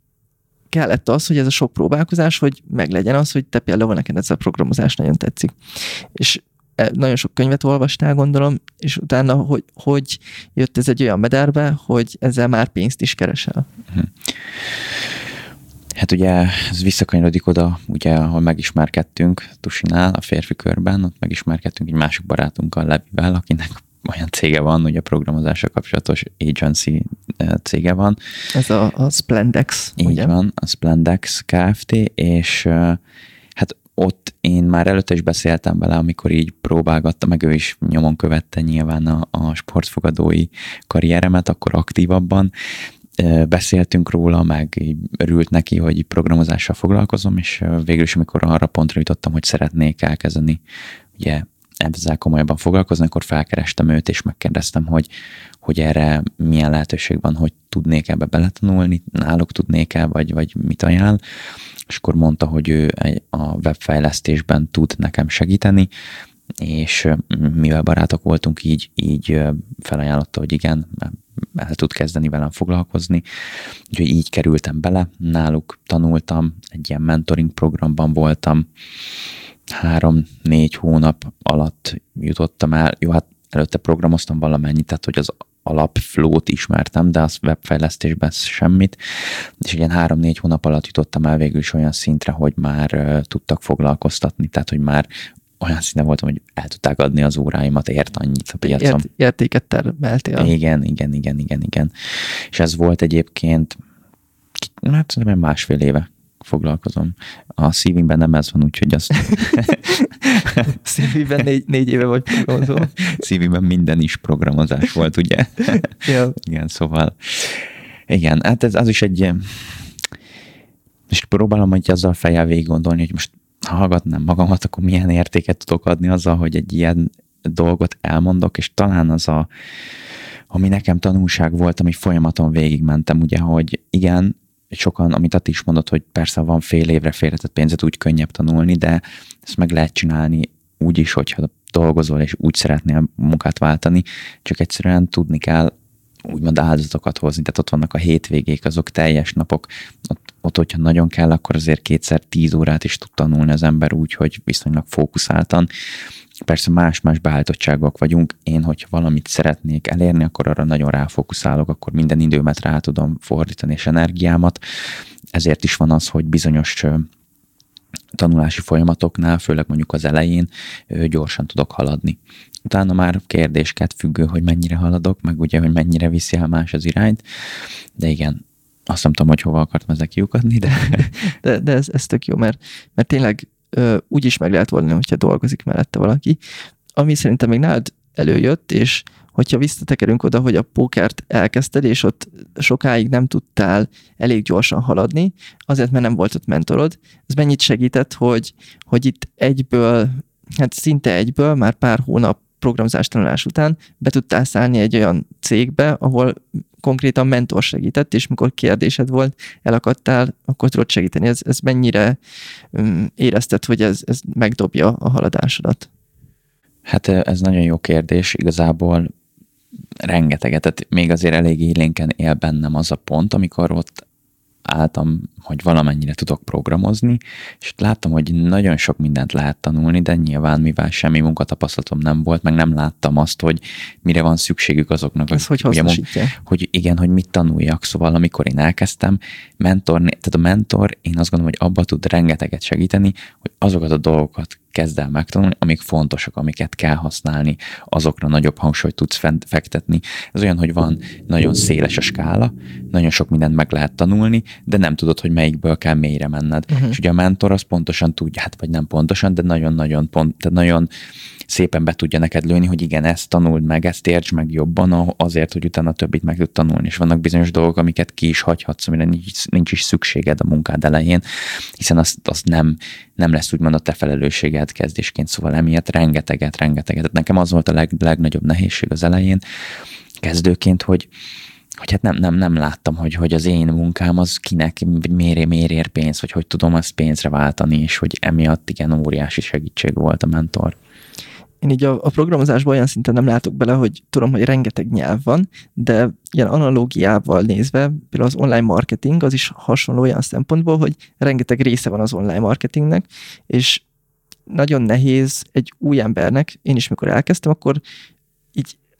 kellett az, hogy ez a sok próbálkozás, hogy meglegyen az, hogy te például neked ez a programozás nagyon tetszik. És nagyon sok könyvet olvastál, gondolom, és utána, hogy, hogy jött ez egy olyan mederbe, hogy ezzel már pénzt is keresel. Hát ugye ez visszakanyarodik oda, ugye, ahol megismerkedtünk Tusinál, a férfi körben, ott megismerkedtünk egy másik barátunkkal, Levivel, akinek olyan cége van, ugye a programozással kapcsolatos agency eh, cége van. Ez a, a Splendex, Így ugye? van, a Splendex Kft. És hát ott én már előtte is beszéltem vele, amikor így próbálgattam, meg ő is nyomon követte nyilván a, a sportfogadói karrieremet, akkor aktívabban, beszéltünk róla, meg örült neki, hogy programozással foglalkozom, és végül is, amikor arra pontra jutottam, hogy szeretnék elkezdeni ugye ezzel komolyabban foglalkozni, akkor felkerestem őt, és megkérdeztem, hogy, hogy erre milyen lehetőség van, hogy tudnék ebbe beletanulni, náluk tudnék-e, vagy, vagy mit ajánl, és akkor mondta, hogy ő a webfejlesztésben tud nekem segíteni, és mivel barátok voltunk, így, így felajánlotta, hogy igen, el tud kezdeni velem foglalkozni. Úgyhogy így kerültem bele, náluk tanultam, egy ilyen mentoring programban voltam, három-négy hónap alatt jutottam el, jó, hát előtte programoztam valamennyit, tehát hogy az alapflót ismertem, de az webfejlesztésben semmit, és ilyen három-négy hónap alatt jutottam el végül is olyan szintre, hogy már tudtak foglalkoztatni, tehát hogy már olyan szinten voltam, hogy el tudták adni az óráimat, ért annyit a piacon. Ért, értéket termeltél. Igen, igen, igen, igen, igen. És ez volt egyébként, hát nem másfél éve foglalkozom. A szívimben nem ez van, úgyhogy azt... szívimben négy, négy éve vagy programozó. szívimben minden is programozás volt, ugye? ja. Igen, szóval igen, hát ez az is egy és próbálom hogy azzal fejjel végig gondolni, hogy most ha hallgatnám magamat, akkor milyen értéket tudok adni azzal, hogy egy ilyen dolgot elmondok, és talán az a, ami nekem tanulság volt, ami folyamaton végigmentem, ugye, hogy igen, sokan, amit Ati is mondott, hogy persze van fél évre félretett pénzet, úgy könnyebb tanulni, de ezt meg lehet csinálni úgy is, hogyha dolgozol, és úgy szeretnél munkát váltani, csak egyszerűen tudni kell úgymond áldozatokat hozni, tehát ott vannak a hétvégék, azok teljes napok, ott, ott hogyha nagyon kell, akkor azért kétszer tíz órát is tud tanulni az ember úgy, hogy viszonylag fókuszáltan. Persze más-más beállítottságok vagyunk. Én, hogyha valamit szeretnék elérni, akkor arra nagyon ráfókuszálok, akkor minden időmet rá tudom fordítani és energiámat. Ezért is van az, hogy bizonyos tanulási folyamatoknál, főleg mondjuk az elején gyorsan tudok haladni. Utána már kérdésket függő, hogy mennyire haladok, meg ugye, hogy mennyire viszi el más az irányt, de igen, azt nem tudom, hogy hova akartam ezek kiukadni, de... de, de ez, ez tök jó, mert, mert tényleg úgy is meg lehet volni, hogyha dolgozik mellette valaki, ami szerintem még nálad előjött, és hogyha visszatekerünk oda, hogy a pókert elkezdted, és ott sokáig nem tudtál elég gyorsan haladni, azért, mert nem volt ott mentorod, ez mennyit segített, hogy, hogy itt egyből, hát szinte egyből, már pár hónap programozás tanulás után be tudtál szállni egy olyan cégbe, ahol konkrétan mentor segített, és mikor kérdésed volt, elakadtál, akkor tudod segíteni. Ez, ez mennyire um, érezted, hogy ez, ez megdobja a haladásodat? Hát ez nagyon jó kérdés. Igazából rengeteget, tehát még azért elég élénken él bennem az a pont, amikor ott álltam, hogy valamennyire tudok programozni, és láttam, hogy nagyon sok mindent lehet tanulni, de nyilván mivel semmi munkatapasztalatom nem volt, meg nem láttam azt, hogy mire van szükségük azoknak. Ez hogy ugye, Hogy igen, hogy mit tanuljak. Szóval amikor én elkezdtem, mentor, tehát a mentor, én azt gondolom, hogy abba tud rengeteget segíteni, hogy azokat a dolgokat kezd el megtanulni, amik fontosak, amiket kell használni, azokra nagyobb hangsúlyt tudsz fektetni. Ez olyan, hogy van nagyon széles a skála, nagyon sok mindent meg lehet tanulni, de nem tudod, hogy melyikből kell mélyre menned. Uh-huh. És ugye a mentor az pontosan tudja, hát vagy nem pontosan, de nagyon-nagyon pont, tehát nagyon szépen be tudja neked lőni, hogy igen, ezt tanuld meg, ezt érts meg jobban azért, hogy utána többit meg tud tanulni. És vannak bizonyos dolgok, amiket ki is hagyhatsz, amire nincs, nincs is szükséged a munkád elején, hiszen azt, azt nem, nem lesz úgymond a te felelősséged kezdésként, szóval emiatt rengeteget, rengeteget. Nekem az volt a leg, legnagyobb nehézség az elején, kezdőként, hogy, hogy hát nem, nem, nem láttam, hogy, hogy az én munkám az kinek, miért, miért ér pénz, vagy hogy tudom azt pénzre váltani, és hogy emiatt igen óriási segítség volt a mentor én így a, a programozásban olyan szinten nem látok bele, hogy tudom, hogy rengeteg nyelv van, de ilyen analógiával nézve, például az online marketing, az is hasonló olyan szempontból, hogy rengeteg része van az online marketingnek, és nagyon nehéz egy új embernek, én is mikor elkezdtem, akkor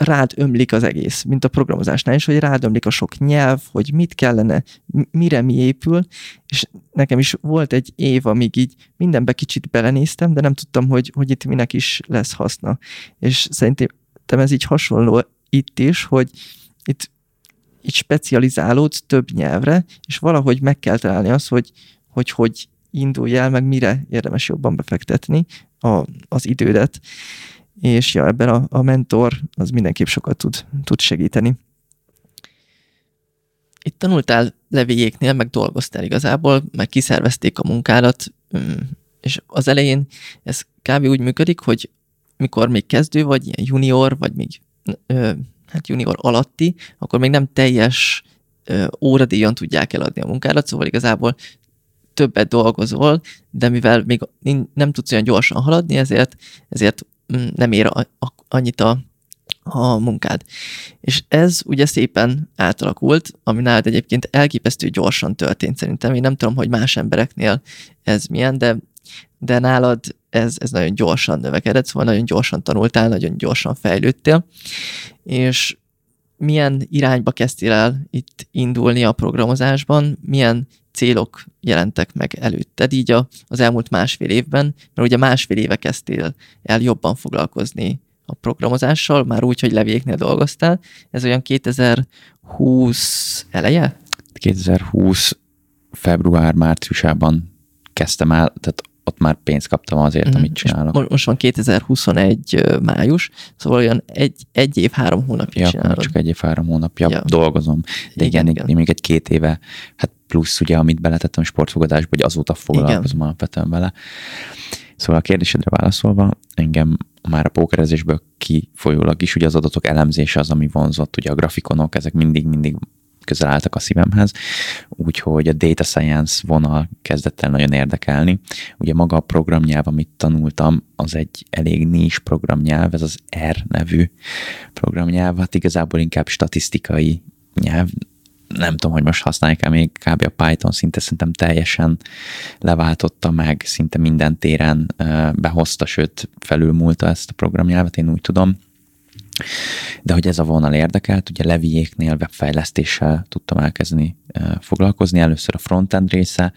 rád ömlik az egész, mint a programozásnál is, hogy rád ömlik a sok nyelv, hogy mit kellene, mire mi épül, és nekem is volt egy év, amíg így mindenbe kicsit belenéztem, de nem tudtam, hogy, hogy itt minek is lesz haszna. És szerintem ez így hasonló itt is, hogy itt így specializálódsz több nyelvre, és valahogy meg kell találni azt, hogy hogy, hogy indulj el, meg mire érdemes jobban befektetni a, az idődet és ja, ebben a, a mentor az mindenképp sokat tud, tud segíteni. Itt tanultál levéjéknél, meg dolgoztál igazából, meg kiszervezték a munkádat, mm, és az elején ez kb. úgy működik, hogy mikor még kezdő vagy, ilyen junior, vagy még hát junior alatti, akkor még nem teljes óradíjon tudják eladni a munkádat, szóval igazából többet dolgozol, de mivel még nem tudsz olyan gyorsan haladni, ezért, ezért nem ér a, a, annyit a, a munkád. És ez ugye szépen átalakult, ami nálad egyébként elképesztő gyorsan történt szerintem. Én nem tudom, hogy más embereknél ez milyen, de, de nálad ez, ez nagyon gyorsan növekedett, szóval nagyon gyorsan tanultál, nagyon gyorsan fejlődtél, és milyen irányba kezdtél el itt indulni a programozásban, milyen célok jelentek meg előtted így a, az elmúlt másfél évben, mert ugye másfél éve kezdtél el jobban foglalkozni a programozással, már úgy, hogy levéknél dolgoztál. Ez olyan 2020 eleje? 2020 február-márciusában kezdtem el, tehát ott már pénzt kaptam azért, mm, amit csinálok. Most van 2021 május, szóval olyan egy, egy év, három hónapja ja, csinálod. csak egy év, három hónapja ja. dolgozom. De igen, igen, igen. még egy két éve, hát plusz ugye, amit beletettem sportfogadásba, hogy azóta foglalkozom igen. alapvetően vele. Szóval a kérdésedre válaszolva, engem már a pókerezésből kifolyólag is ugye az adatok elemzése az, ami vonzott, ugye a grafikonok, ezek mindig-mindig közel álltak a szívemhez, úgyhogy a data science vonal kezdett el nagyon érdekelni. Ugye maga a programnyelv, amit tanultam, az egy elég nincs programnyelv, ez az R nevű programnyelv, hát igazából inkább statisztikai nyelv, nem tudom, hogy most használják-e még kb. a Python szinte szerintem teljesen leváltotta meg, szinte minden téren behozta, sőt felülmúlta ezt a programnyelvet, én úgy tudom. De hogy ez a vonal érdekelt, ugye Leviéknél webfejlesztéssel tudtam elkezdeni foglalkozni. Először a frontend része,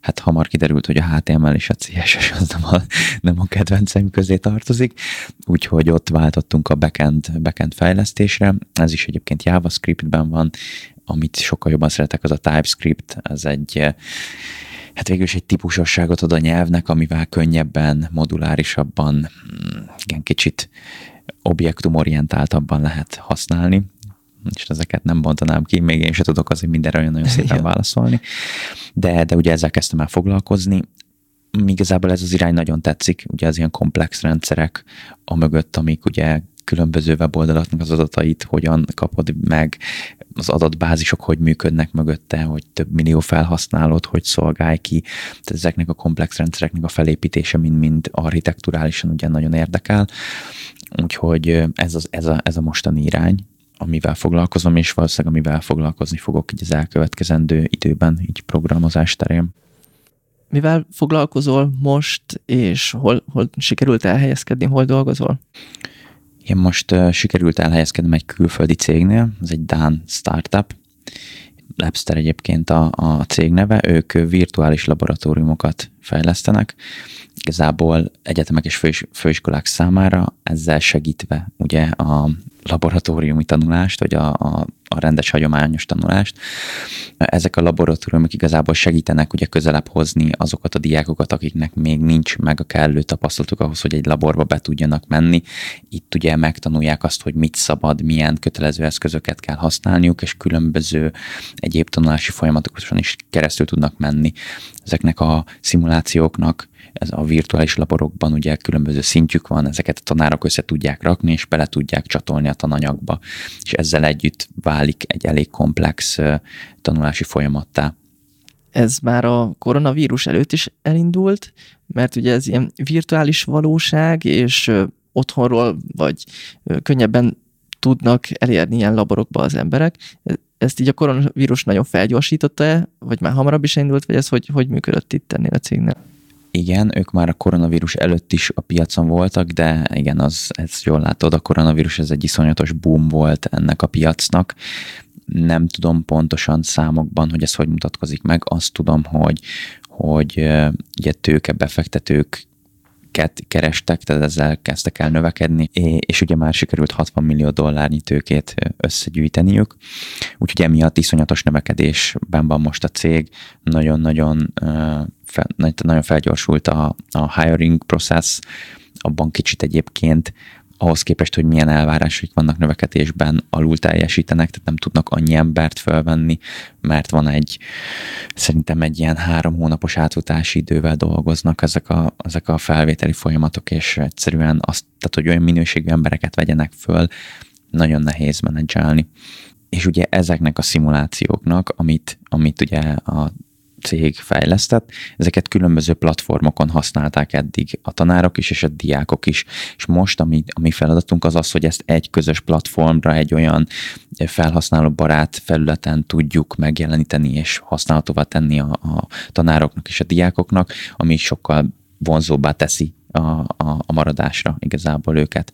hát hamar kiderült, hogy a HTML és a CSS az nem a, nem a kedvenceim közé tartozik, úgyhogy ott váltottunk a backend, backend fejlesztésre. Ez is egyébként JavaScriptben van, amit sokkal jobban szeretek, az a TypeScript, ez egy hát végül is egy típusosságot ad a nyelvnek, amivel könnyebben, modulárisabban, mm, igen, kicsit objektumorientáltabban lehet használni, és ezeket nem bontanám ki, még én sem tudok azért mindenre olyan nagyon szépen válaszolni, de, de ugye ezzel kezdtem el foglalkozni, igazából ez az irány nagyon tetszik, ugye az ilyen komplex rendszerek a mögött, amik ugye különböző weboldalaknak az adatait hogyan kapod meg, az adatbázisok hogy működnek mögötte, hogy több millió felhasználót hogy szolgálj ki. Tehát ezeknek a komplex rendszereknek a felépítése mind-mind architekturálisan ugye nagyon érdekel. Úgyhogy ez, az, ez, a, ez a mostani irány, amivel foglalkozom, és valószínűleg amivel foglalkozni fogok így az elkövetkezendő időben, így programozás terén. Mivel foglalkozol most, és hol, hol sikerült elhelyezkedni, hol dolgozol? Én most uh, sikerült elhelyezkednem egy külföldi cégnél, ez egy Dán startup, Labster egyébként a, a cég neve, ők virtuális laboratóriumokat fejlesztenek, igazából egyetemek és főis, főiskolák számára ezzel segítve ugye a laboratóriumi tanulást, vagy a, a, a rendes hagyományos tanulást. Ezek a laboratóriumok igazából segítenek ugye közelebb hozni azokat a diákokat, akiknek még nincs meg a kellő tapasztalatuk ahhoz, hogy egy laborba be tudjanak menni. Itt ugye megtanulják azt, hogy mit szabad, milyen kötelező eszközöket kell használniuk, és különböző egyéb tanulási folyamatokon is keresztül tudnak menni. Ezeknek a szimulációknak ez a virtuális laborokban ugye különböző szintjük van, ezeket a tanárok össze tudják rakni, és bele tudják csatolni a tananyagba, és ezzel együtt válik egy elég komplex tanulási folyamattá. Ez már a koronavírus előtt is elindult, mert ugye ez ilyen virtuális valóság, és otthonról, vagy könnyebben tudnak elérni ilyen laborokba az emberek. E- Ezt így a koronavírus nagyon felgyorsította-e, vagy már hamarabb is indult, vagy ez hogy, hogy működött itt ennél a cégnél? Igen, ők már a koronavírus előtt is a piacon voltak, de igen, az, ez jól látod, a koronavírus ez egy iszonyatos boom volt ennek a piacnak. Nem tudom pontosan számokban, hogy ez hogy mutatkozik meg. Azt tudom, hogy, hogy ugye tőke befektetők kerestek, tehát ezzel kezdtek el növekedni, és ugye már sikerült 60 millió dollárnyi tőkét összegyűjteniük, úgyhogy emiatt iszonyatos növekedésben van most a cég, nagyon-nagyon nagyon felgyorsult a, a hiring process, abban kicsit egyébként ahhoz képest, hogy milyen elvárásaik vannak növekedésben, alul teljesítenek, tehát nem tudnak annyi embert fölvenni, mert van egy, szerintem egy ilyen három hónapos átfutási idővel dolgoznak ezek a, ezek a felvételi folyamatok, és egyszerűen azt, tehát hogy olyan minőségű embereket vegyenek föl, nagyon nehéz menedzselni. És ugye ezeknek a szimulációknak, amit, amit ugye a cég fejlesztett, ezeket különböző platformokon használták eddig a tanárok is, és a diákok is. És most, ami, a mi feladatunk az az, hogy ezt egy közös platformra, egy olyan felhasználó barát felületen tudjuk megjeleníteni, és használhatóvá tenni a, a tanároknak és a diákoknak, ami sokkal vonzóbbá teszi a, a, a maradásra igazából őket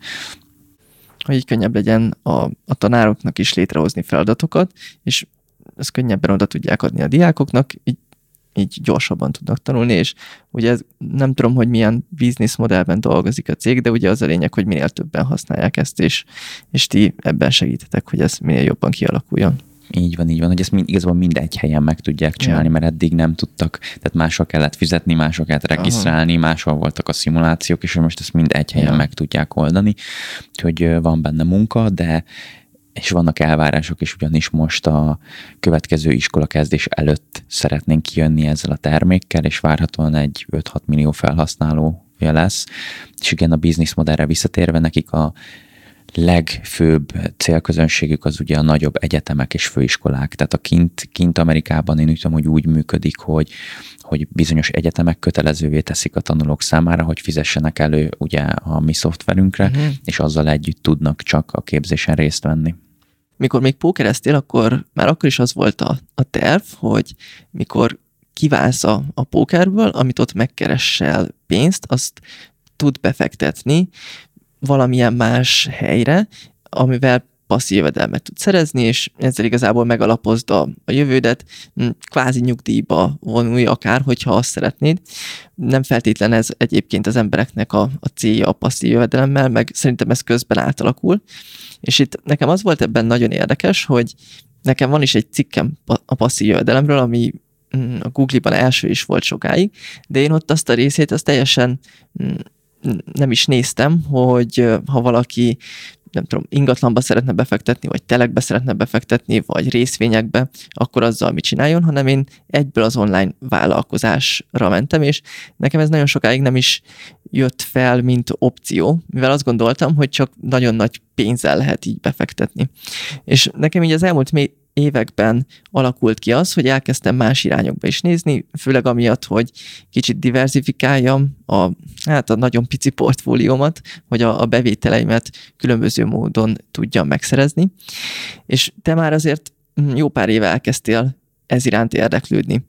hogy így könnyebb legyen a, a tanároknak is létrehozni feladatokat, és ezt könnyebben oda tudják adni a diákoknak, így így gyorsabban tudnak tanulni, és ugye ez, nem tudom, hogy milyen business modellben dolgozik a cég, de ugye az a lényeg, hogy minél többen használják ezt, és, és ti ebben segítetek, hogy ez minél jobban kialakuljon. Így van, így van, hogy ezt mind, igazából mind egy helyen meg tudják csinálni, ja. mert eddig nem tudtak, tehát máshol kellett fizetni, máshol kellett regisztrálni, Aha. máshol voltak a szimulációk, és most ezt mind egy helyen ja. meg tudják oldani, úgyhogy van benne munka, de és vannak elvárások is, ugyanis most a következő iskola kezdés előtt szeretnénk kijönni ezzel a termékkel, és várhatóan egy 5-6 millió felhasználója lesz. És igen, a business modellre visszatérve nekik a legfőbb célközönségük az ugye a nagyobb egyetemek és főiskolák. Tehát a kint, kint Amerikában én úgy tudom, hogy úgy működik, hogy, hogy bizonyos egyetemek kötelezővé teszik a tanulók számára, hogy fizessenek elő ugye a mi szoftverünkre, uh-huh. és azzal együtt tudnak csak a képzésen részt venni mikor még pókereztél, akkor már akkor is az volt a, a terv, hogy mikor kiválsz a, a pókerből, amit ott megkeressel pénzt, azt tud befektetni valamilyen más helyre, amivel passzív jövedelmet tud szerezni, és ezzel igazából megalapozd a, a jövődet, kvázi nyugdíjba vonulj akár, hogyha azt szeretnéd. Nem feltétlen ez egyébként az embereknek a, a célja a passzív jövedelemmel, meg szerintem ez közben átalakul. És itt nekem az volt ebben nagyon érdekes, hogy nekem van is egy cikkem a passzív jövedelemről, ami hm, a Google-ban első is volt sokáig, de én ott azt a részét azt teljesen hm, nem is néztem, hogy ha valaki nem tudom, ingatlanba szeretne befektetni, vagy telekbe szeretne befektetni, vagy részvényekbe, akkor azzal mit csináljon, hanem én egyből az online vállalkozásra mentem, és nekem ez nagyon sokáig nem is jött fel, mint opció, mivel azt gondoltam, hogy csak nagyon nagy pénzzel lehet így befektetni. És nekem így az elmúlt években alakult ki az, hogy elkezdtem más irányokba is nézni, főleg amiatt, hogy kicsit diversifikáljam a, hát a nagyon pici portfóliómat, hogy a, a bevételeimet különböző módon tudjam megszerezni. És te már azért jó pár éve elkezdtél ez iránt érdeklődni.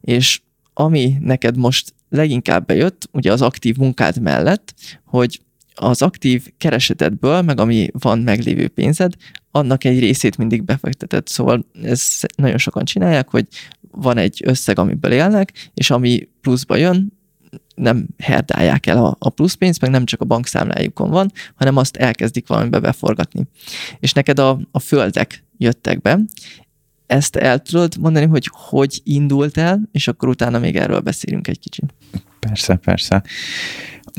És ami neked most leginkább bejött, ugye az aktív munkád mellett, hogy az aktív keresetedből, meg ami van meglévő pénzed, annak egy részét mindig befekteted. Szóval ez nagyon sokan csinálják, hogy van egy összeg, amiből élnek, és ami pluszba jön, nem herdálják el a, pluszpénzt, meg nem csak a bankszámlájukon van, hanem azt elkezdik valamibe beforgatni. És neked a, a földek jöttek be, ezt el tudod mondani, hogy hogy indult el, és akkor utána még erről beszélünk egy kicsit. Persze, persze.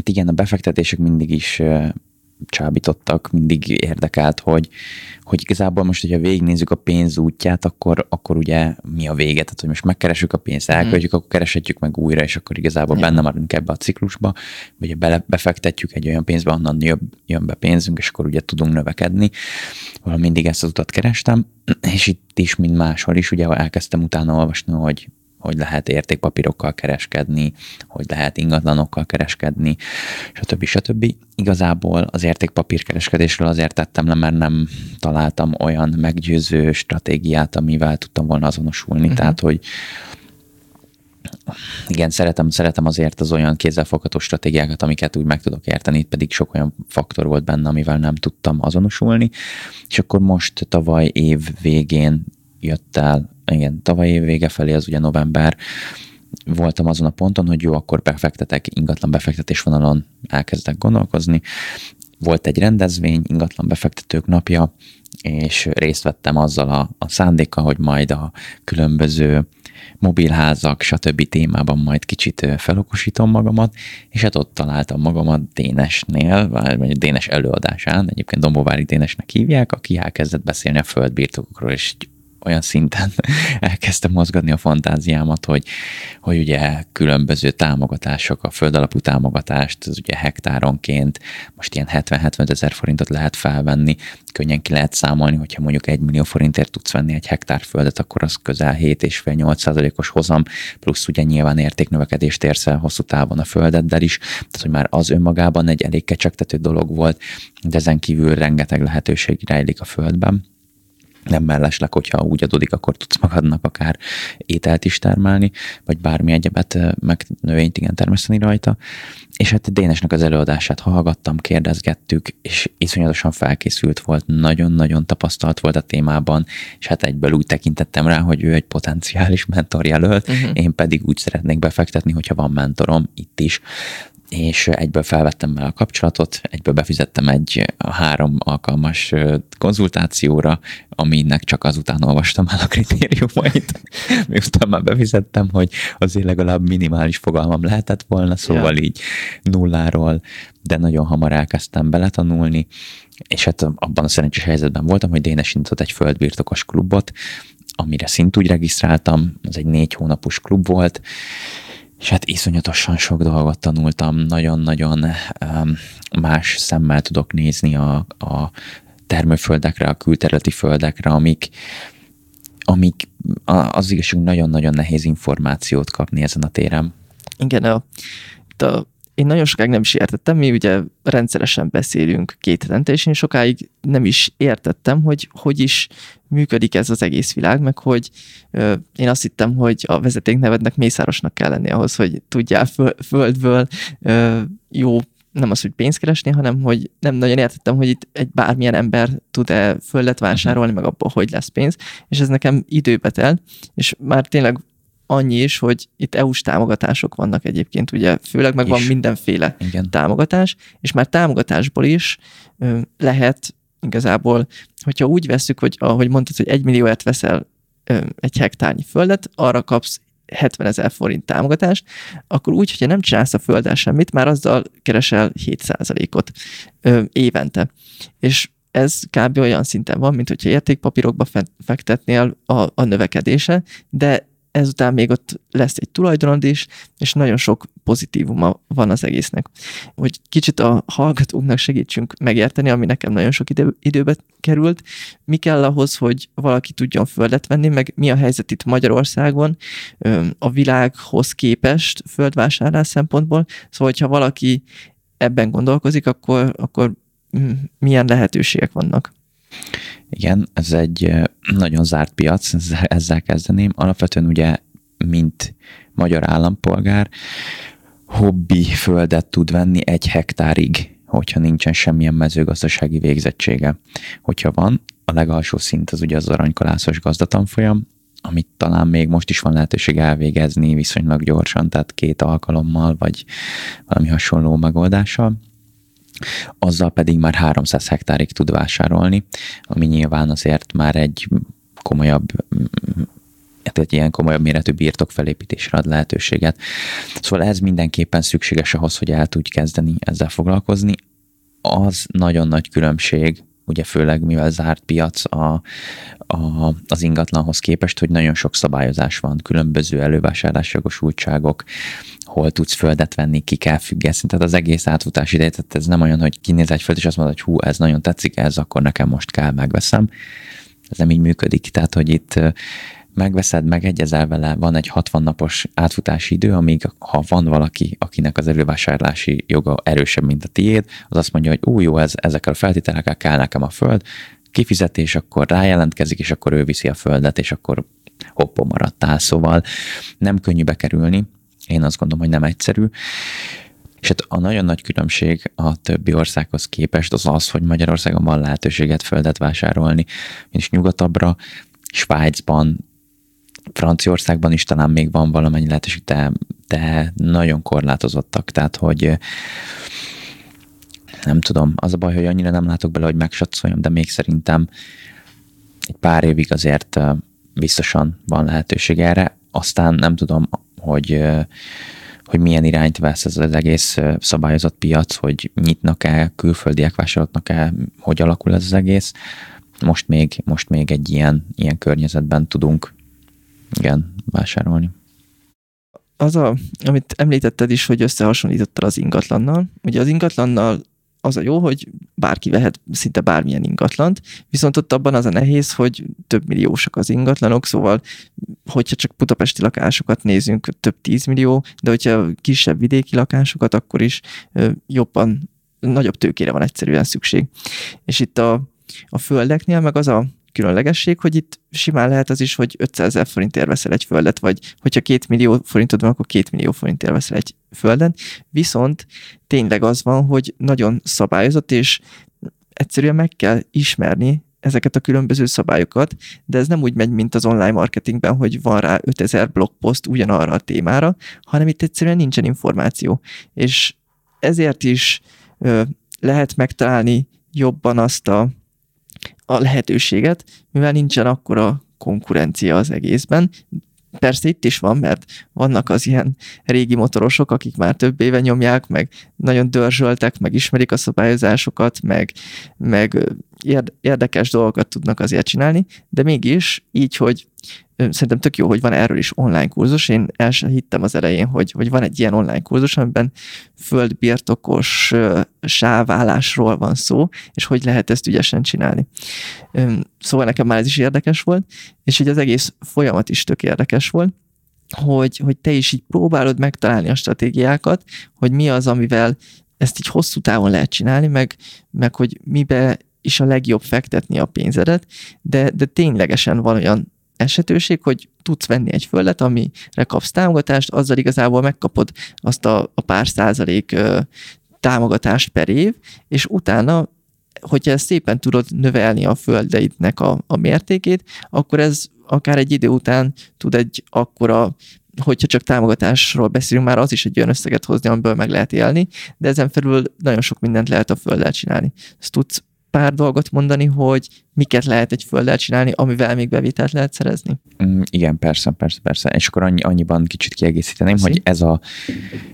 Igen, a befektetések mindig is csábítottak, mindig érdekelt, hogy, hogy igazából most, hogyha végignézzük a pénz útját, akkor, akkor ugye mi a vége? Tehát, hogy most megkeresünk a pénzt, elköltjük, mm. akkor kereshetjük meg újra, és akkor igazából Igen. benne maradunk ebbe a ciklusba, vagy bele, befektetjük egy olyan pénzbe, onnan jön, jön be pénzünk, és akkor ugye tudunk növekedni. Valami mindig ezt az utat kerestem, és itt is, mint máshol is, ugye elkezdtem utána olvasni, hogy hogy lehet értékpapírokkal kereskedni, hogy lehet ingatlanokkal kereskedni, stb. stb. Igazából az értékpapírkereskedésről azért tettem le, mert nem találtam olyan meggyőző stratégiát, amivel tudtam volna azonosulni. Uh-huh. Tehát, hogy igen, szeretem, szeretem azért az olyan kézzelfogható stratégiákat, amiket úgy meg tudok érteni, itt pedig sok olyan faktor volt benne, amivel nem tudtam azonosulni, és akkor most tavaly év végén jött el, igen, tavaly év vége felé, az ugye november, voltam azon a ponton, hogy jó, akkor befektetek, ingatlan befektetés vonalon elkezdek gondolkozni. Volt egy rendezvény, ingatlan befektetők napja, és részt vettem azzal a, a szándékkal, hogy majd a különböző mobilházak, stb. témában majd kicsit felokosítom magamat, és hát ott találtam magamat Dénesnél, vagy Dénes előadásán, egyébként Dombovári Dénesnek hívják, aki elkezdett beszélni a földbirtokokról, és olyan szinten elkezdtem mozgatni a fantáziámat, hogy, hogy ugye különböző támogatások, a földalapú támogatást, az ugye hektáronként most ilyen 70-75 ezer forintot lehet felvenni, könnyen ki lehet számolni, hogyha mondjuk egy millió forintért tudsz venni egy hektár földet, akkor az közel 7,5-8 százalékos hozam, plusz ugye nyilván értéknövekedést érsz el hosszú távon a földeddel is, tehát hogy már az önmagában egy elég kecsegtető dolog volt, de ezen kívül rengeteg lehetőség rejlik a földben nem mellesleg, hogyha úgy adódik, akkor tudsz magadnak akár ételt is termelni, vagy bármi egyebet, meg növényt igen termeszteni rajta. És hát Dénesnek az előadását hallgattam, kérdezgettük, és iszonyatosan felkészült volt, nagyon-nagyon tapasztalt volt a témában, és hát egyből úgy tekintettem rá, hogy ő egy potenciális mentorjelölt, uh-huh. én pedig úgy szeretnék befektetni, hogyha van mentorom itt is és egyből felvettem vele a kapcsolatot, egyből befizettem egy három alkalmas konzultációra, aminek csak azután olvastam el a kritériumait, miután már befizettem, hogy azért legalább minimális fogalmam lehetett volna, szóval ja. így nulláról, de nagyon hamar elkezdtem beletanulni, és hát abban a szerencsés helyzetben voltam, hogy Dénes indított egy földbirtokos klubot, amire szintúgy regisztráltam, ez egy négy hónapos klub volt, és hát iszonyatosan sok dolgot tanultam, nagyon-nagyon um, más szemmel tudok nézni a, a termőföldekre, a külterületi földekre, amik, amik az igazság, nagyon-nagyon nehéz információt kapni ezen a téren. Igen, a, a én nagyon sokáig nem is értettem, mi ugye rendszeresen beszélünk két hetente, és én sokáig nem is értettem, hogy hogy is működik ez az egész világ, meg hogy ö, én azt hittem, hogy a vezetéknevednek mészárosnak kell lenni ahhoz, hogy tudjál föl, földből ö, jó nem az, hogy pénzt keresni, hanem hogy nem nagyon értettem, hogy itt egy bármilyen ember tud-e földet vásárolni, meg abból, hogy lesz pénz, és ez nekem időbe telt, és már tényleg annyi is, hogy itt EU-s támogatások vannak egyébként, ugye főleg meg is. van mindenféle Igen. támogatás, és már támogatásból is ö, lehet igazából, hogyha úgy veszük, hogy ahogy mondtad, hogy egy millióért veszel ö, egy hektárnyi földet, arra kapsz 70 ezer forint támogatást, akkor úgy, hogyha nem csinálsz a földdel semmit, már azzal keresel 7%-ot ö, évente. És ez kb. olyan szinten van, mint hogyha értékpapírokba fektetnél a, a növekedése, de ezután még ott lesz egy tulajdonod is, és nagyon sok pozitívuma van az egésznek. Hogy kicsit a hallgatóknak segítsünk megérteni, ami nekem nagyon sok idő, időbe került, mi kell ahhoz, hogy valaki tudjon földet venni, meg mi a helyzet itt Magyarországon a világhoz képest földvásárlás szempontból. Szóval, hogyha valaki ebben gondolkozik, akkor, akkor milyen lehetőségek vannak? Igen, ez egy nagyon zárt piac, ezzel kezdeném. Alapvetően ugye, mint magyar állampolgár, hobbi földet tud venni egy hektárig, hogyha nincsen semmilyen mezőgazdasági végzettsége. Hogyha van, a legalsó szint az ugye az aranykalászos gazdatanfolyam, amit talán még most is van lehetőség elvégezni viszonylag gyorsan, tehát két alkalommal, vagy valami hasonló megoldással azzal pedig már 300 hektárig tud vásárolni, ami nyilván azért már egy komolyabb hát egy ilyen komolyabb méretű birtok felépítésre ad lehetőséget. Szóval ez mindenképpen szükséges ahhoz, hogy el tudj kezdeni ezzel foglalkozni. Az nagyon nagy különbség, ugye főleg mivel zárt piac a, a, az ingatlanhoz képest, hogy nagyon sok szabályozás van, különböző elővásárlás jogosultságok, hol tudsz földet venni, ki kell függeszteni, tehát az egész átfutás ideje, tehát ez nem olyan, hogy kinéz egy föld, és azt mondod, hogy hú, ez nagyon tetszik, ez akkor nekem most kell, megveszem. Ez nem így működik, tehát hogy itt megveszed, megegyezel vele, van egy 60 napos átfutási idő, amíg ha van valaki, akinek az elővásárlási joga erősebb, mint a tiéd, az azt mondja, hogy új, jó, ez, ezekkel a feltételekkel kell nekem a föld, kifizetés, akkor rájelentkezik, és akkor ő viszi a földet, és akkor hoppó maradtál, szóval nem könnyű bekerülni, én azt gondolom, hogy nem egyszerű. És hát a nagyon nagy különbség a többi országhoz képest az az, hogy Magyarországon van lehetőséget földet vásárolni, és nyugatabbra, Svájcban, Franciaországban is talán még van valamennyi lehetőség, de, de nagyon korlátozottak, tehát hogy nem tudom, az a baj, hogy annyira nem látok bele, hogy megsatszóljam, de még szerintem egy pár évig azért biztosan van lehetőség erre. Aztán nem tudom, hogy hogy milyen irányt vesz ez az egész szabályozott piac, hogy nyitnak-e, külföldiek vásárolnak-e, hogy alakul ez az egész. Most még, most még egy ilyen, ilyen környezetben tudunk igen, vásárolni. Az, a, amit említetted is, hogy összehasonlítottad az ingatlannal. Ugye az ingatlannal az a jó, hogy bárki vehet szinte bármilyen ingatlant, viszont ott abban az a nehéz, hogy több milliósak az ingatlanok, szóval hogyha csak budapesti lakásokat nézünk, több tízmillió, de hogyha kisebb vidéki lakásokat, akkor is jobban, nagyobb tőkére van egyszerűen szükség. És itt a, a földeknél meg az a különlegesség, hogy itt simán lehet az is, hogy 500 ezer forintért veszel egy földet, vagy hogyha 2 millió forintod van, akkor 2 millió forintért veszel egy földet. Viszont tényleg az van, hogy nagyon szabályozott, és egyszerűen meg kell ismerni ezeket a különböző szabályokat, de ez nem úgy megy, mint az online marketingben, hogy van rá 5000 blogpost ugyanarra a témára, hanem itt egyszerűen nincsen információ. És ezért is ö, lehet megtalálni jobban azt a a lehetőséget, mivel nincsen akkora konkurencia az egészben. Persze itt is van, mert vannak az ilyen régi motorosok, akik már több éve nyomják, meg nagyon dörzsöltek, meg ismerik a szabályozásokat, meg, meg érdekes dolgokat tudnak azért csinálni, de mégis így, hogy szerintem tök jó, hogy van erről is online kurzus. Én el sem hittem az elején, hogy, hogy van egy ilyen online kurzus, amiben földbirtokos sávállásról van szó, és hogy lehet ezt ügyesen csinálni. Szóval nekem már ez is érdekes volt, és hogy az egész folyamat is tök érdekes volt, hogy, hogy te is így próbálod megtalálni a stratégiákat, hogy mi az, amivel ezt így hosszú távon lehet csinálni, meg, meg hogy mibe is a legjobb fektetni a pénzedet, de, de ténylegesen van olyan esetőség, hogy tudsz venni egy földet, amire kapsz támogatást, azzal igazából megkapod azt a, a pár százalék ö, támogatást per év, és utána hogyha szépen tudod növelni a földeidnek a, a mértékét, akkor ez akár egy idő után tud egy akkora hogyha csak támogatásról beszélünk, már az is egy olyan összeget hozni, amiből meg lehet élni, de ezen felül nagyon sok mindent lehet a földdel csinálni. Ezt tudsz pár dolgot mondani, hogy miket lehet egy földdel csinálni, amivel még bevételt lehet szerezni? Mm, igen, persze, persze, persze. És akkor annyi, annyiban kicsit kiegészíteném, Köszi. hogy ez a,